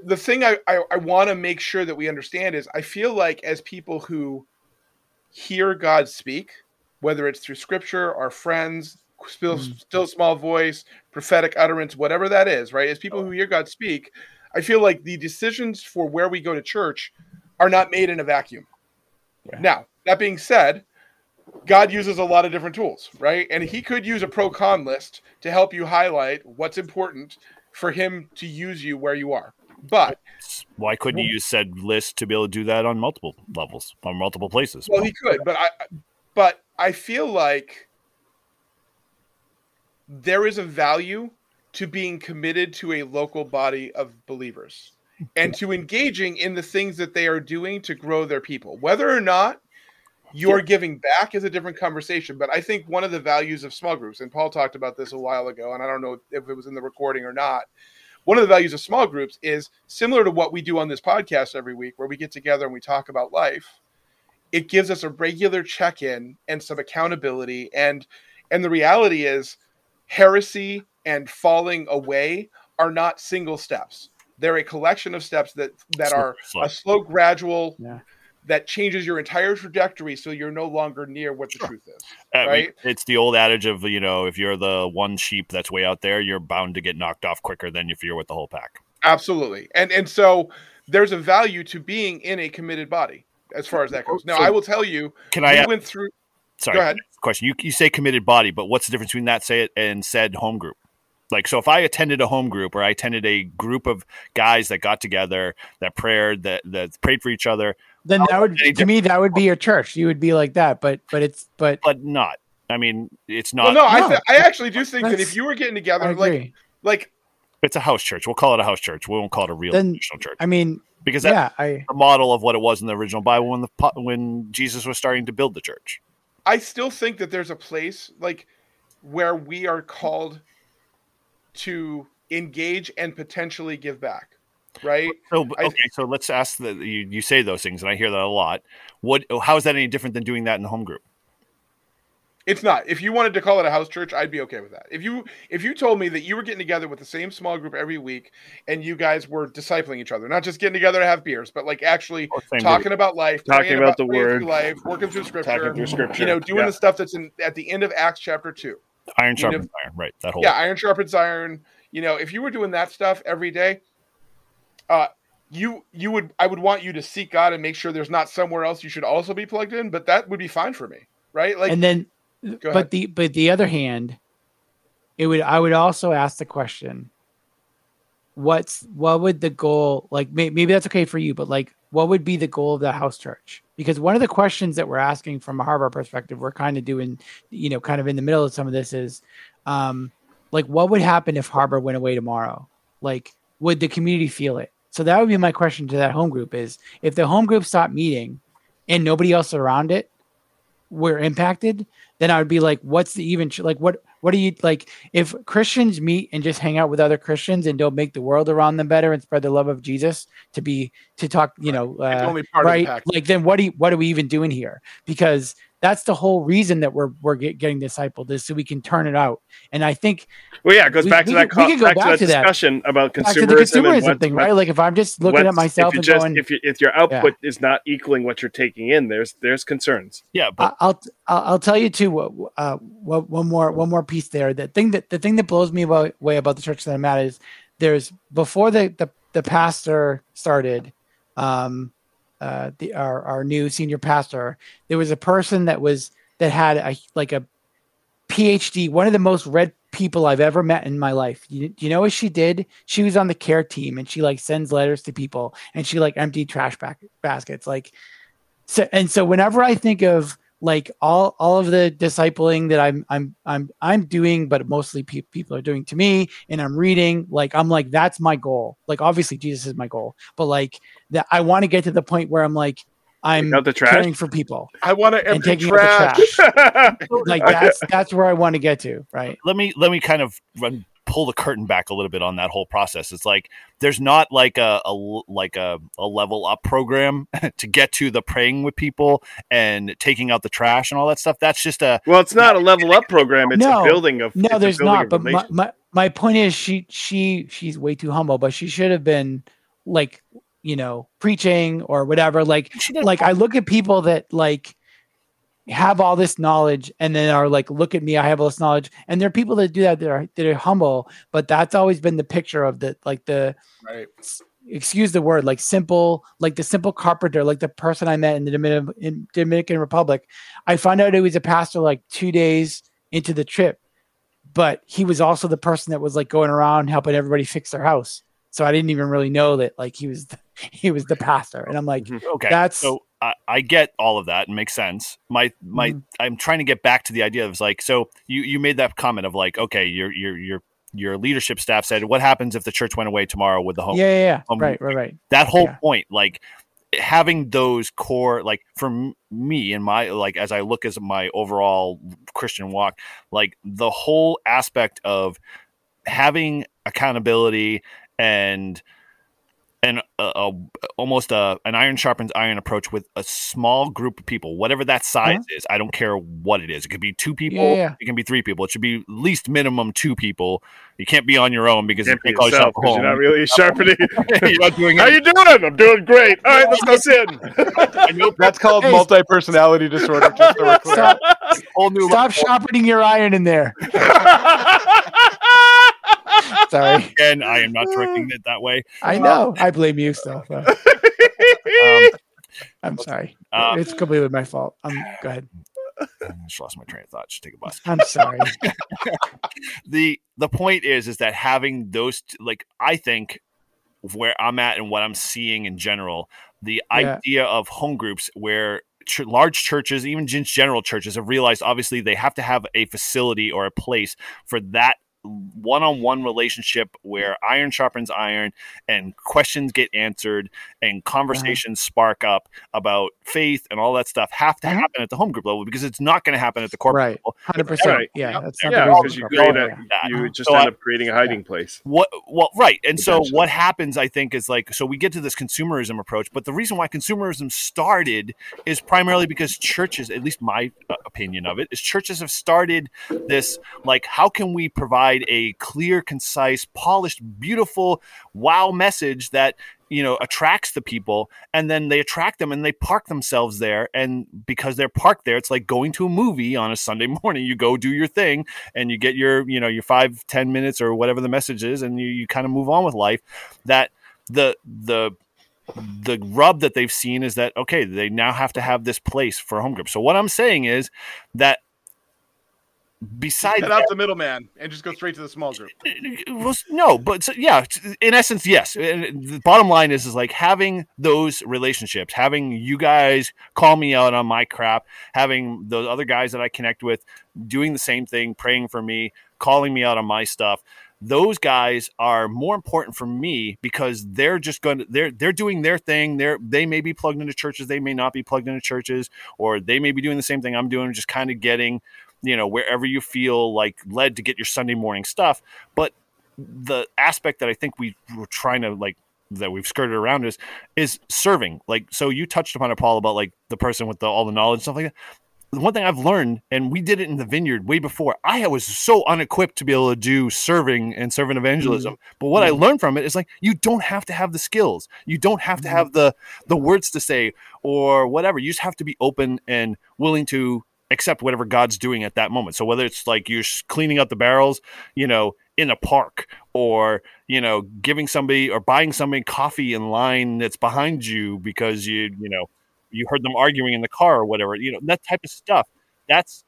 the thing I, I, I want to make sure that we understand is I feel like as people who hear God speak, whether it's through scripture, our friends, still, Mhm. still small voice, prophetic utterance, whatever that is, right? As people who hear God speak, I feel like the decisions for where we go to church are not made in a vacuum. Yeah. Now, that being said, God uses a lot of different tools, right? And he could use a pro con list to help you highlight what's important for him to use you where you are. But Why couldn't you use said list to be able to do that on multiple levels, on multiple places? well, he could, but I but I feel like there is a value to being committed to a local body of believers and to engaging in the things that they are doing to grow their people. Whether or not you're giving back is a different conversation, but I think one of the values of small groups, and Paul talked about this a while ago, and I don't know if it was in the recording or not. One of the values of small groups is similar to what we do on this podcast every week, where we get together and we talk about life. It gives us a regular check-in and some accountability, and and the reality is, heresy and falling away are not single steps. They're a collection of steps that that are a slow, gradual Yeah. That changes your entire trajectory, so you're no longer near what the truth is. I mean, right? it's the old adage of you know if you're the one sheep that's way out there, you're bound to get knocked off quicker than if you're with the whole pack. Absolutely, and and so there's a value to being in a committed body as far as that goes. Now, So- I will tell you, Can we I? went through. sorry, go ahead. question. You you say committed body, but what's the difference between that say it and said home group? Like, so if I attended a home group or I attended a group of guys that got together, that prayed, that that prayed for each other, Then that would any to me that would be your church. You would be like that, but but it's but but not. I mean, it's Well, not. no, I th- I actually do think that if you were getting together, like like It's a house church. We'll call it a house church. We won't call it a real Then- traditional church I mean, because that's yeah, I the model of what it was in the original Bible when the po- when Jesus was starting to build the church. I still think that there's a place like where we are called to engage and potentially give back, right? So I- okay, so let's ask that you, you say those things, and I hear that a lot. What? How is that any different than doing that in the home group? It's not. If you wanted to call it a house church, I'd be okay with that. If you if you told me that you were getting together with the same small group every week and you guys were discipling each other, not just getting together to have beers, but like actually Oh, talking about life, Talking praying about the word. life, working through scripture, Talking through scripture. you know, doing Yeah. the stuff that's in at the end of Acts chapter two. Iron You know- sharpens iron, right? That whole Yeah, iron sharpens iron. You know, if you were doing that stuff every day, uh, you you would I would want you to seek God and make sure there's not somewhere else you should also be plugged in, but that would be fine for me, right? Like, and then but ahead. the but the other hand it would i would also ask the question what's what would the goal like may, maybe that's okay for you but like what would be the goal of the house church because one of the questions that we're asking from a harbor perspective we're kind of doing you know kind of in the middle of some of this is um like what would happen if harbor went away tomorrow like would the community feel it so that would be my question to that home group is if the home group stopped meeting and nobody else around it were impacted then I would be like, what's the even like what what do you like if Christians meet and just hang out with other Christians and don't make the world around them better and spread the love of Jesus to be to talk, you know, uh, right? Like then what do you, what are we even doing here? Because that's the whole reason that we're we're get, getting discipled is so we can turn it out. And I think Well, yeah, it goes We- back we to that, could- we co- could go back to back that to that. discussion about back to consumerism, the and consumerism what, thing, what- right? Like if I'm just looking at myself if and just, going, if, you, if your output is not equaling what you're taking in, there's there's concerns. yeah, but I- I'll I'll I'll tell you too. what- Uh, one more one more piece there. The thing that the thing that blows me about, away about the church that I'm at is there's before the the, the pastor started, um, uh, the our our new senior pastor. There was a person that was that had a like a PhD, one of the most read people I've ever met in my life. You, you know what she did? She was on the care team and she like sends letters to people and she like emptied trash back, baskets. Like, so and so whenever I think of like all all of the discipling that I'm I'm I'm I'm doing, but mostly pe- people are doing to me, and I'm reading. Like I'm like that's my goal. Like obviously Jesus is my goal, but like that I want to get to the point where I'm like I'm Take out the trash? caring for people I want to and empty taking trash. out the trash. like that's that's where I want to get to, right? let me let me kind of run pull the curtain back a little bit on that whole process. It's like there's not like a like a, a level up program to get to the praying with people and taking out the trash and all that stuff. That's just a well, it's not a level up program; it's No. a building of No, there's not. But my, my my point is, she she she's way too humble. But she should have been like you know preaching or whatever. Like like I look at people that like have all this knowledge and then are like, look at me, I have all this knowledge. And there are people that do that that are that are humble, but that's always been the picture of the like the Right. excuse the word, like simple, like the simple carpenter, like the person I met in the Dominican, in Dominican Republic. I found out he was a pastor like two days into the trip, but he was also the person that was like going around helping everybody fix their house. So I didn't even really know that like he was the, he was the pastor. And I'm like, mm-hmm. okay. that's so I, I get all of that and makes sense. My my Mhm. I'm trying to get back to the idea of like so you you made that comment of like okay your your your your leadership staff said what happens if the church went away tomorrow with the home yeah, yeah, yeah. um, right, right, right. that whole Yeah. point like having those core like for me and my like as i look as my overall christian walk like the whole aspect of having accountability and and a, a, almost a an iron sharpens iron approach with a small group of people whatever that size is i don't care what it is it could be two people Uh-huh. Yeah, yeah. it can be three people it should be at least minimum two people you can't be on your own because Can't you can't call yourself yourself 'cause you're not really sharpening. you're not doing How you doing? I'm doing great. All right, let's go sit. That's called Hey. multi personality disorder. Just so. Stop, whole new stop sharpening your iron in there. Sorry. again i am not directing it that way I know. I blame you still. so. um, I'm sorry. Uh, it's completely my fault. Um, go ahead. I just lost my train of thought. Just take a bus. I'm sorry. the The point is, is that having those, t- like, I think where I'm at and what I'm seeing in general, the Yeah. idea of home groups where ch- large churches, even general churches, have realized obviously they have to have a facility or a place for that one-on-one relationship where iron sharpens iron and questions get answered and conversations spark up about faith and all that stuff have to Mhm. happen at the home group level because it's not going to happen at the corporate Right. level. Hundred percent. Right. Yeah, that's not Yeah, the because you create it. a, Yeah. you just So end up creating a hiding place. What well right. And so what happens I think is like so we get to this consumerism approach, but the reason why consumerism started is primarily because churches, at least my uh, opinion of it, is churches have started this like how can we provide a clear, concise, polished, beautiful wow message that you know attracts the people and then they attract them and they park themselves there and because they're parked there it's like going to a movie on a sunday morning. You go do your thing and you get your you know your five ten minutes or whatever the message is and you, you kind of move on with life. That the the the rub that they've seen is that okay they now have to have this place for home group. So what i'm saying is that besides Cut out the middleman and just go straight to the small group. well, no, but so, yeah, in essence, yes. And the bottom line is, is like having those relationships, having you guys call me out on my crap, having those other guys that I connect with doing the same thing, praying for me, calling me out on my stuff. Those guys are more important for me because they're just going to they're they're doing their thing. They're they may be plugged into churches, they may not be plugged into churches, or they may be doing the same thing I'm doing, just kind of getting you know wherever you feel like led to get your sunday morning stuff. But the aspect that i think we were trying to like that we've skirted around is is serving. Like so you touched upon it paul about like the person with the, all the knowledge stuff like that. The one thing i've learned and we did it in the vineyard way before i was so unequipped to be able to do serving and servant evangelism. Mm-hmm. But what i mm-hmm. learned from it is like you don't have to have the skills. You don't have to mm-hmm. have the the words to say or whatever. You just have to be open and willing to accept whatever God's doing at that moment. So whether it's like you're cleaning up the barrels, you know, in a park or, you know, giving somebody or buying somebody coffee in line that's behind you because you, you know, you heard them arguing in the car or whatever, you know, that type of stuff. That's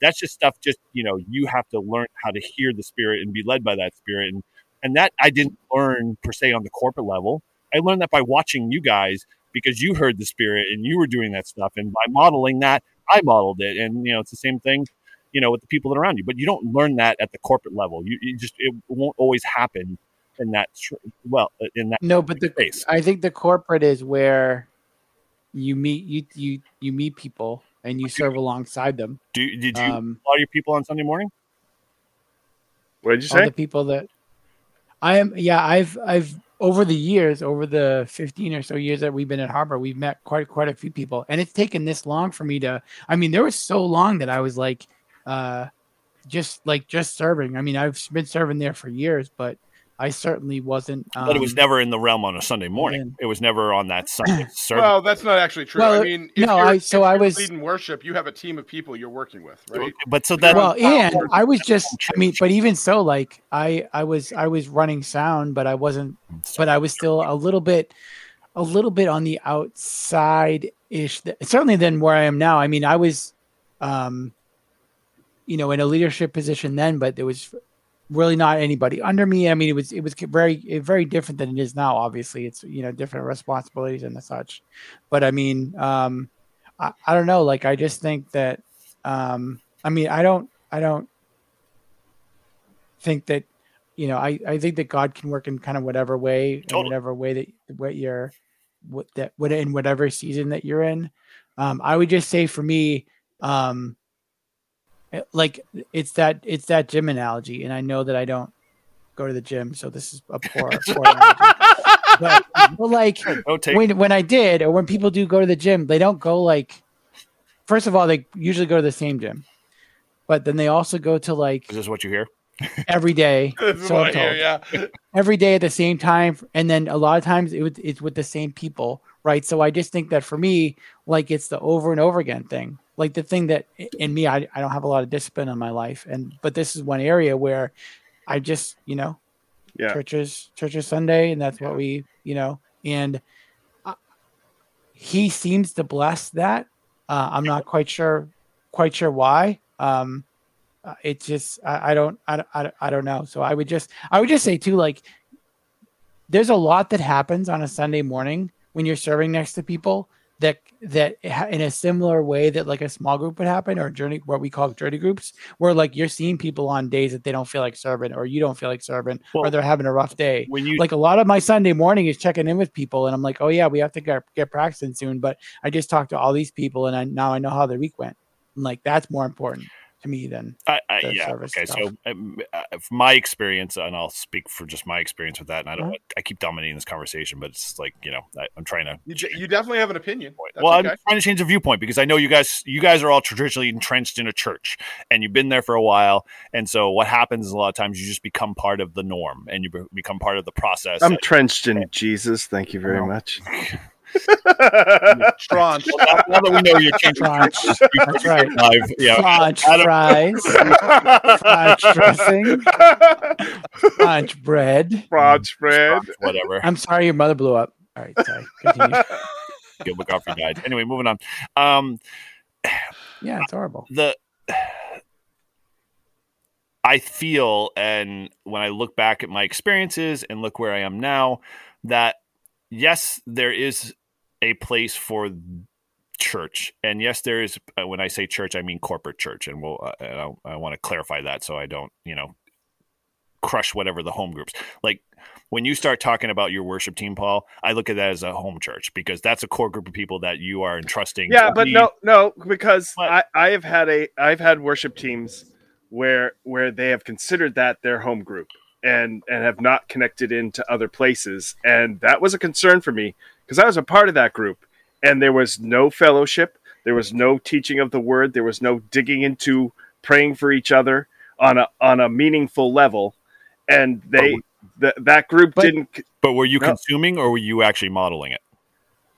that's just stuff just, you know, you have to learn how to hear the spirit and be led by that spirit and and that I didn't learn per se on the corporate level. I learned that by watching you guys because you heard the spirit and you were doing that stuff and by modeling that I modeled it, and you know it's the same thing, you know, with the people that are around you. But you don't learn that at the corporate level. You, you just it won't always happen in that tr- well in that No, but the space. I think the corporate is where you meet you you you meet people and you serve alongside them. Do did you Um, a lot of your people on Sunday morning? What did you all say? the people that I am yeah, I've I've over the years, over the 15 or so years that we've been at Harbor, we've met quite quite a few people. And it's taken this long for me to I mean, there was so long that I was like uh just like just serving. I mean, I've been serving there for years, but I certainly wasn't um, but it was never in the realm on a Sunday morning. in. It was never on that Sunday service. Well, that's not actually true. Well, I mean, if no, you're, I- so if I you're was- leading worship. You have a team of people you're working with, right? but so that well and i was just i mean but even so like i i was i was running sound but i wasn't but i was still a little bit a little bit on the outside ish certainly than where i am now i mean i was um you know in a leadership position then but there was really not anybody under me. I mean it was it was very very different than it is now obviously. It's you know different responsibilities and the such. But i mean um I, I don't know. Like i just think that um i mean i don't i don't think that you know i i think that god can work in kind of whatever way in whatever way that what you're what that what in whatever season that you're in. Um i would just say for me um like it's that it's that gym analogy and i know that i don't go to the gym so this is a poor, poor analogy. but, but like when when I did, or when people do go to the gym, they don't go like. First of all, they usually go to the same gym, but then they also go to like is this what you hear? every day. So I'm I hear, yeah. every day at the same time, and then a lot of times it, it's with the same people, right? So I just think that for me, like it's the over and over again thing. Like the thing that in me, I, I don't have a lot of discipline in my life, and but this is one area where I just you know Yeah. churches churches Sunday, and that's what we you know. And uh, he seems to bless that. Uh, I'm not quite sure quite sure why. Um, uh, it's just I, I don't I, don't- I, don't- I don't know. So I would just I would just say too like there's a lot that happens on a Sunday morning when you're serving next to people that that in a similar way that like a small group would happen or journey what we call journey groups where like you're seeing people on days that they don't feel like serving or you don't feel like serving or they're having a rough day. when you like a lot of my sunday morning is checking in with people and i'm like oh yeah we have to get, get practicing soon but i just talked to all these people and i now i know how their week went. And like that's more important to me than I, I, the yeah. service Okay. stuff. So, um, uh, from my experience, and I'll speak for just my experience with that, and I don't. Mhm. I keep dominating this conversation, but it's like you know, I, I'm trying to. You, j- you definitely have an opinion. That's well, okay. I'm trying to change the viewpoint because I know you guys. You guys are all traditionally entrenched in a church, and you've been there for a while. And so, what happens is a lot of times you just become part of the norm, and you be- become part of the process. I'm trenched in Jesus. Thank you very No. much. Tranche. Well, now, now that we know you're changing Tranche. That's right. live, yeah. French Adam- fries, French dressing, French bread. Fraud spread. whatever. I'm sorry your mother blew up. All right, sorry. Continue. Gil McCaffrey died. Anyway, moving on. Um, Yeah, it's horrible. the I feel, and when I look back at my experiences and look where I am now, that yes, there is a place for church, and yes, there is. uh, When I say church, I mean corporate church, and we'll. Uh, and I, I want to clarify that so I don't, you know, crush whatever the home groups like. When you start talking about your worship team, Paul, I look at that as a home church because that's a core group of people that you are entrusting. Yeah, but lead. no, no, because What? I, I have had a I've had worship teams where where they have considered that their home group and and have not connected into other places, and that was a concern for me because I was a part of that group, and there was no fellowship, there was no teaching of the word, there was no digging into praying for each other on a on a meaningful level, and they th- that group But- didn't. But were you No. consuming or were you actually modeling it?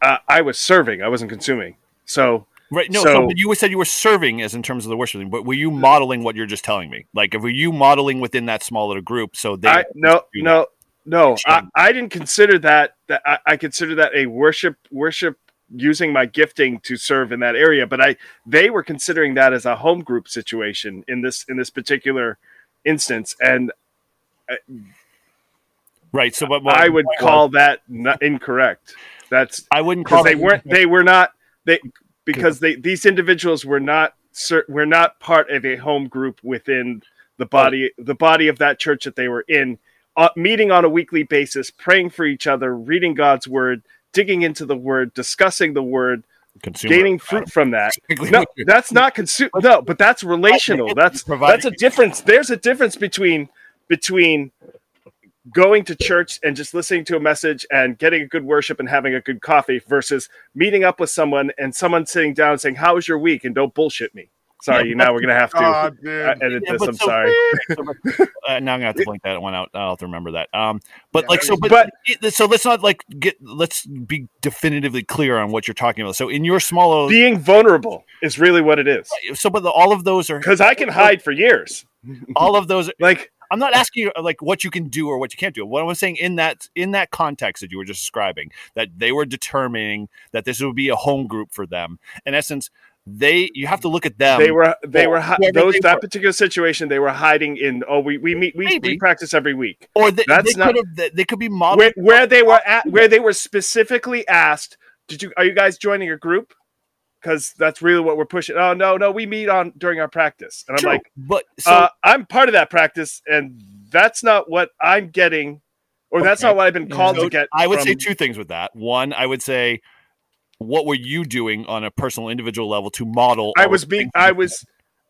Uh, I was serving, I wasn't consuming, so. Right. No. So- So, but you said you were serving as in terms of the worship thing, but were you modeling what you're just telling me? Like, were you modeling within that small little group? So they I, no, no, no. I, I didn't consider that. That I, I consider that a worship, worship using my gifting to serve in that area. But I, they were considering that as a home group situation in this in this particular instance, and right. So, but what I would call that incorrect. That's I wouldn't call because they weren't. They were not. They because they these individuals were not. Were not part of a home group within the body the body of that church that they were in uh, meeting on a weekly basis praying for each other reading god's word digging into the word discussing the word consumer. gaining fruit from that. No that's not consume no but that's relational. That's that's a difference. There's a difference between between going to church and just listening to a message and getting a good worship and having a good coffee versus meeting up with someone and someone sitting down and saying how was your week? and don't bullshit me. Sorry Yeah, now we're gonna have to Oh, uh, edit Yeah, this i'm so- sorry. uh, now I'm gonna have to blink that one out. I'll have to remember that. Um, but Yeah, like so, but, but- it- so let's not like get let's be definitively clear on what you're talking about. So in your small, being vulnerable is really what it is. So but the, all of those are because i can hide for years. All of those like I'm not asking you like what you can do or what you can't do. What I'm saying in that in that context that you were just describing, that they were determining that this would be a home group for them. In essence, they you have to look at them. they were they were those they that were. particular situation they were hiding in oh we we meet we, we practice every week or they, that's they not- could they could be modeled. where, where they were at where they were specifically asked did you are you guys joining a group because that's really what we're pushing oh no no we meet on during our practice and i'm True, like but so uh, i'm part of that practice and that's not what i'm getting or that's not what i've been called So to get I would say two things with that. One, I would say, what were you doing on a personal, individual level to model? i was being i you was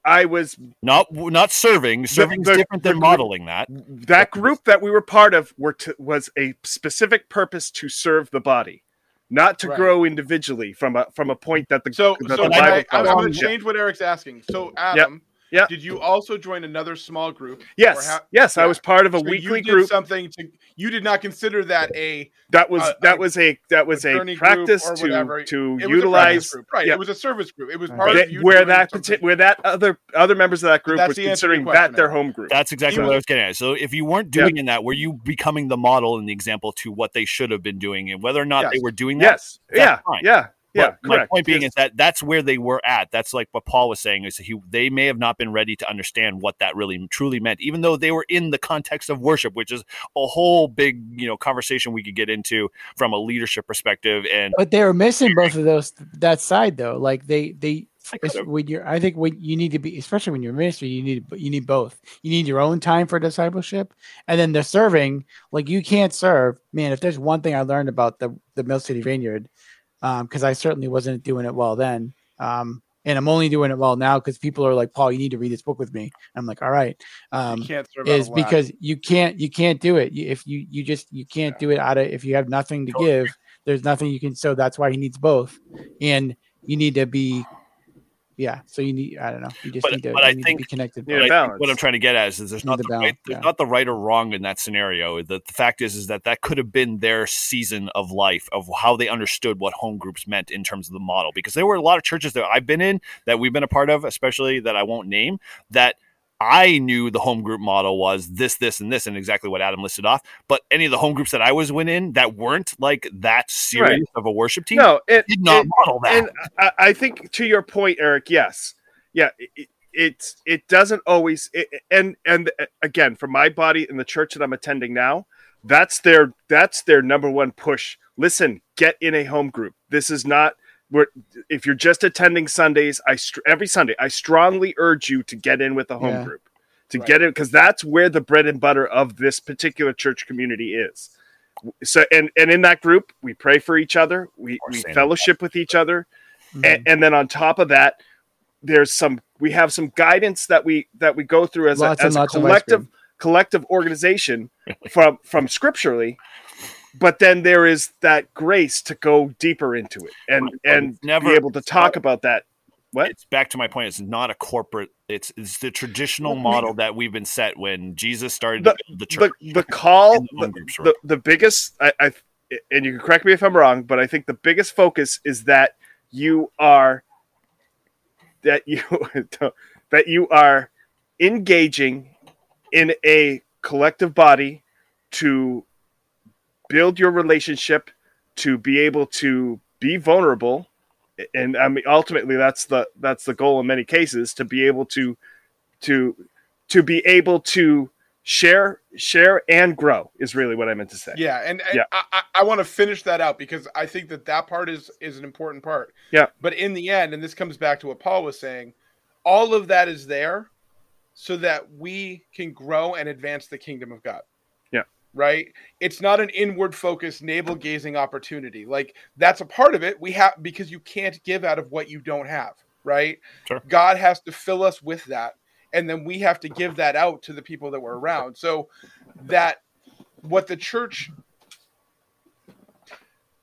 i was not not serving. Serving is different than group- modeling that. that group that we were part of were to, was a specific purpose to serve the body not to Right. grow individually from a from a point that the So, that so the I, Bible I, I'm going to change what Eric's asking. So, Adam, Yeah. did you also join another small group? Yes, or ha- yes, I was part of a So weekly you did group. Something to you did not consider that a That was uh, that was a that was a practice to whatever. to it was a practice utilize group. right? yeah. It was a service group. It was part that- of you where that something. where that other other members of that group That's was the answer to your considering question, that their home group. That's exactly He what I was- was getting at. So if you weren't doing in that, were you becoming the model and the example to what they should have been doing, and whether or not Yes. they were doing that? yes, that's yeah, fine. yeah, Yeah, But my correct. point being Yes. is that that's where they were at. That's like what Paul was saying is he they may have not been ready to understand what that really truly meant, even though they were in the context of worship, which is a whole big you know conversation we could get into from a leadership perspective. And But they were missing both of those that side though. Like they they I when you're I think when you need to be especially when you're in ministry, you need you need both. You need your own time for discipleship and then the serving, like you can't serve. Man, if there's one thing I learned about the the Mill City Vineyard, um, because I certainly wasn't doing it well then. Um and I'm only doing it well now because people are like, Paul, you need to read this book with me. I'm like, all right. Um, you can't serve out is because you can't you can't do it if you you just you can't do it out of if you have nothing to give there's nothing you can so that's why he needs both and you need to be yeah so you need i don't know you just But- need to, but I need think- to be connected Yeah, But I think what I'm trying to get at is, is there's not the the, balance, right, there's yeah. not the right or wrong in that scenario. The, the fact is, is that that could have been their season of life of how they understood what home groups meant in terms of the model. Because there were a lot of churches that I've been in that we've been a part of, especially that I won't name, that I knew the home group model was this, this, and this, and exactly what Adam listed off. But any of the home groups that I was in that weren't like that serious of a worship team No, it, did not it- model that. and I, I think to your point, Eric, yes, yeah, it, it's it doesn't always, it, and and uh, again, for my body in the church that I'm attending now, that's their that's their number one push. Listen, get in a home group. This is not where if you're just attending Sundays, I str- every Sunday, I strongly urge you to get in with the home Yeah. group to Right. get in because that's where the bread and butter of this particular church community is. So and and in that group, we pray for each other, we, we fellowship with each other, Mhm. and, and then on top of that there's some we have some guidance that we that we go through as Lots a, as a lots of ice collective collective organization from from scripturally but then there is that grace to go deeper into it and and never- be able to talk about that what it's back to my point. It's not a corporate. It's it's the traditional model that we've been set when Jesus started The- the church. the, the call the the, the, the biggest I, I and you can correct me if i'm wrong but i think the biggest focus is that you are that you that you are engaging in a collective body to build your relationship to be able to be vulnerable and i mean ultimately that's the that's the goal in many cases to be able to to to be able to share share and grow is really what i meant to say Yeah, and, and Yeah. I, I, I want to finish that out because I think that that part is is an important part. Yeah. But in the end, and this comes back to what Paul was saying, all of that is there so that we can grow and advance the kingdom of God. Right. It's not an inward focused, navel gazing opportunity. Like that's a part of it. We have because you can't give out of what you don't have. Right. Sure. God has to fill us with that, and then we have to give that out to the people that we're around. So that what the church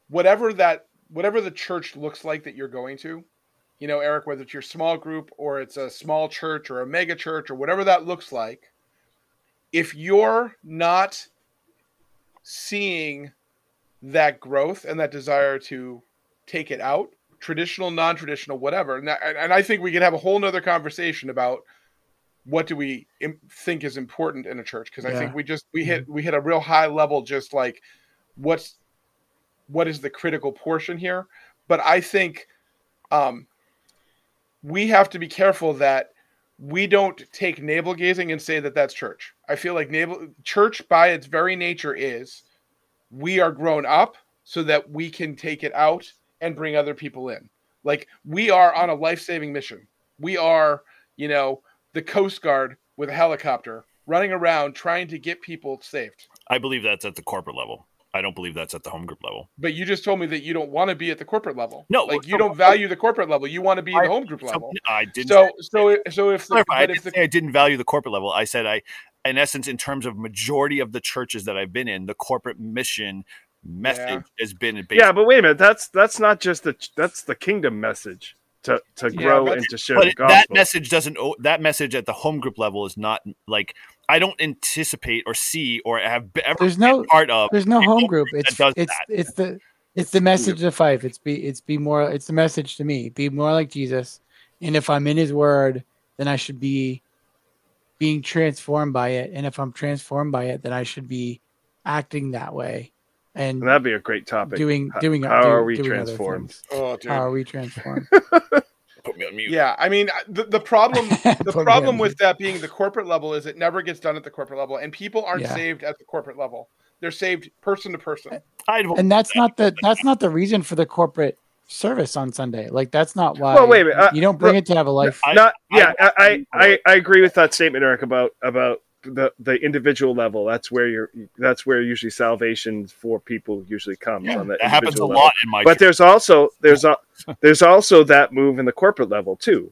whatever that whatever the church looks like that you're going to you know eric whether it's your small group or it's a small church or a mega church or whatever that looks like if you're not seeing that growth and that desire to take it out traditional non-traditional whatever. And, that, and i think we could have a whole nother conversation about what do we im- think is important in a church? Because i think we just we hit we hit a real high level just like what's what is the critical portion here? But i think um we have to be careful that we don't take navel gazing and say that that's church. I feel like navel church by its very nature is we are grown up so that we can take it out and bring other people in. Like we are on a life-saving mission. We are you know the coast guard with a helicopter running around trying to get people saved. I believe that's at the corporate level. I don't believe that's at the home group level. But you just told me that you don't want to be at the corporate level. No, like you so- don't value the corporate level. You want to be in I- the home group level. I didn't. So so so if the, clarify, I didn't if the say I didn't value the corporate level. I said I, in essence, in terms of majority of the churches that I've been in, the corporate mission message Yeah. has been based. yeah but wait a minute that's that's not just the that's the kingdom message to to Yeah, grow but- and to share but the gospel that message doesn't. That message at the home group level is not like I don't anticipate or see or have be- ever There's been no- part of. there's no home group that it's does it's that. it's the it's the message of five it's be it's be more it's the message to me be more like jesus and if i'm in his word then i should be being transformed by it and if i'm transformed by it then i should be acting that way and That'd be a great topic. doing How- doing how do- are we transformed? things. Oh, dude. How are we transformed? Put me on mute. Yeah, I mean the, the problem the problem with that being the corporate level is it never gets done at the corporate level, and people aren't Yeah. saved at the corporate level. They're saved person to person. And that's not the that's not the reason for the corporate service on Sunday. Like that's not why. Well, wait a minute, uh, you don't bring it to have a life. Not, yeah, I, I, I, I agree with that statement, Eric, about about the the individual level. That's where you're. That's where usually salvation for people usually comes Yeah, on that. that happens a level. lot in my. But there's also there's a, there's also that move in the corporate level too.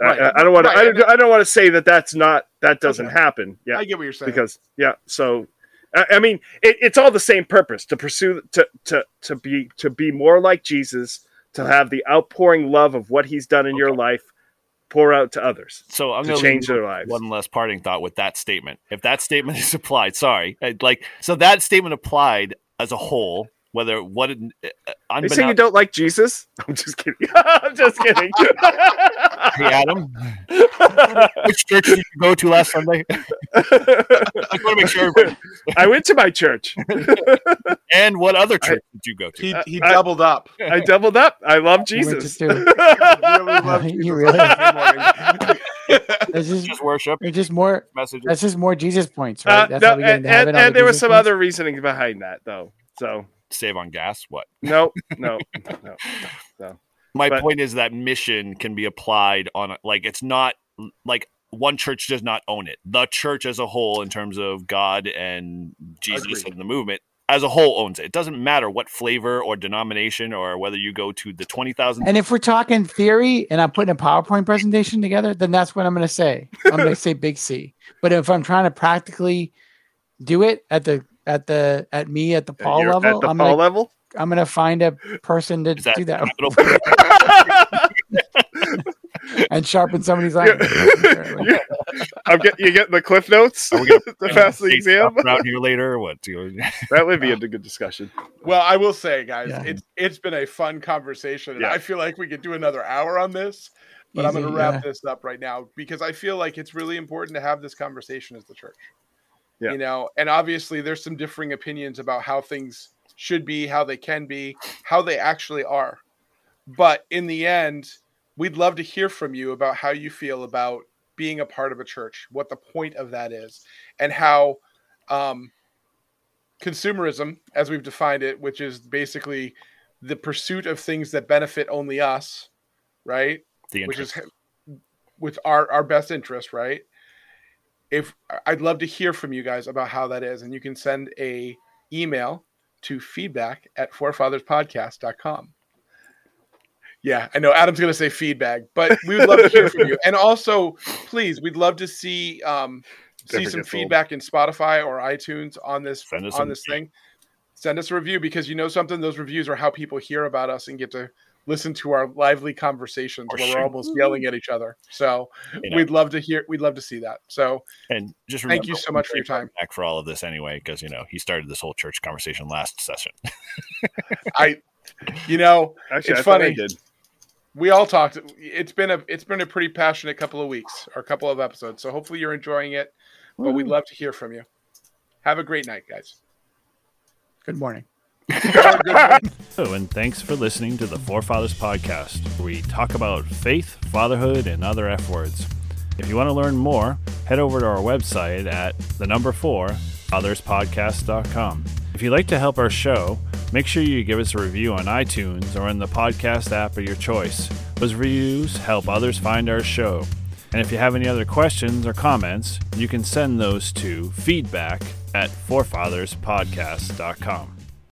I- Right. I, I don't want to. Right. I, don't- I don't want to say that that's not that doesn't Okay. happen. Yeah, I get what you're saying. because yeah. So I, I mean, it, it's all the same purpose to pursue to to to be to be more like Jesus, to have the outpouring love of what He's done in your life, pour out to others so I'm going to change their lives. one less parting thought with that statement. If that statement is applied, sorry, like so that statement applied as a whole, whether what it, uh, Are you saying you don't like Jesus? I'm just kidding. I'm just kidding. Hey, Adam, which church did you go to last Sunday? I want to make sure. I went to my church. And what other church did you go to? he he I- doubled up. I doubled up. I love I went to Jesus. two. really love You really- Sunday morning. It's just, Just worship it's just more. messages. That's just more Jesus points, Uh, right? That's no, how we get and, into and, and there was some points. other reasoning behind that, though. So Save on gas. What? no, no, no. My But- point is that mission can be applied on like it's not like one church does not own it. The church as a whole, in terms of God and Jesus Agreed. and the movement, as a whole owns it. It doesn't matter what flavor or denomination or whether you go to the twenty thousand. And if we're talking theory and I'm putting a PowerPoint presentation together, then that's what I'm going to say. I'm going to say big C. But if I'm trying to practically do it at the at the at me at the Paul You're level, at the I'm Paul gonna level. I'm going to find a person to that do that and sharpen somebody's line. Yeah. I'm get, you get the cliff notes Are we gonna the say exam. stuff around here later or what? That would be a good discussion. Well, I will say, guys, Yeah. it's it's been a fun conversation, and Yeah. I feel like we could do another hour on this. But I'm going to wrap yeah. this up right now because I feel like it's really important to have this conversation as the church. Yeah. You know, and obviously there's some differing opinions about how things should be, how they can be, how they actually are. But in the end, we'd love to hear from you about how you feel about being a part of a church, what the point of that is, and how um, consumerism, as we've defined it, which is basically the pursuit of things that benefit only us, right? The Which interest. is with our our best interest, right? If I'd love to hear from you guys about how that is, and you can send a email to feedback at forefatherspodcast.com. Yeah, I know Adam's going to say feedback, but we would love to hear from you. And also, please, we'd love to see um, see some gets old. feedback in Spotify or iTunes on this on this review. thing. Send us a review because you know something. Those reviews are how people hear about us and get to listen to our lively conversations Or where shoot. we're almost yelling at each other. So You know, we'd love to hear. We'd love to see that. So and just thank you so much for your time. Back for all of this anyway, because you know he started this whole church conversation last session. I, you know, Actually, It's I funny. did. we all talked. It's been a it's been a pretty passionate couple of weeks or a couple of episodes. So hopefully you're enjoying it. But we'd love to hear from you. Have a great night, guys. Good morning. Hello, oh, and thanks for listening to the Forefathers Podcast, we talk about faith, fatherhood, and other F words. If you want to learn more, head over to our website at the number four, fatherspodcast.com. If you'd like to help our show, make sure you give us a review on iTunes or in the podcast app of your choice. Those reviews help others find our show. And if you have any other questions or comments, you can send those to feedback at forefatherspodcast.com.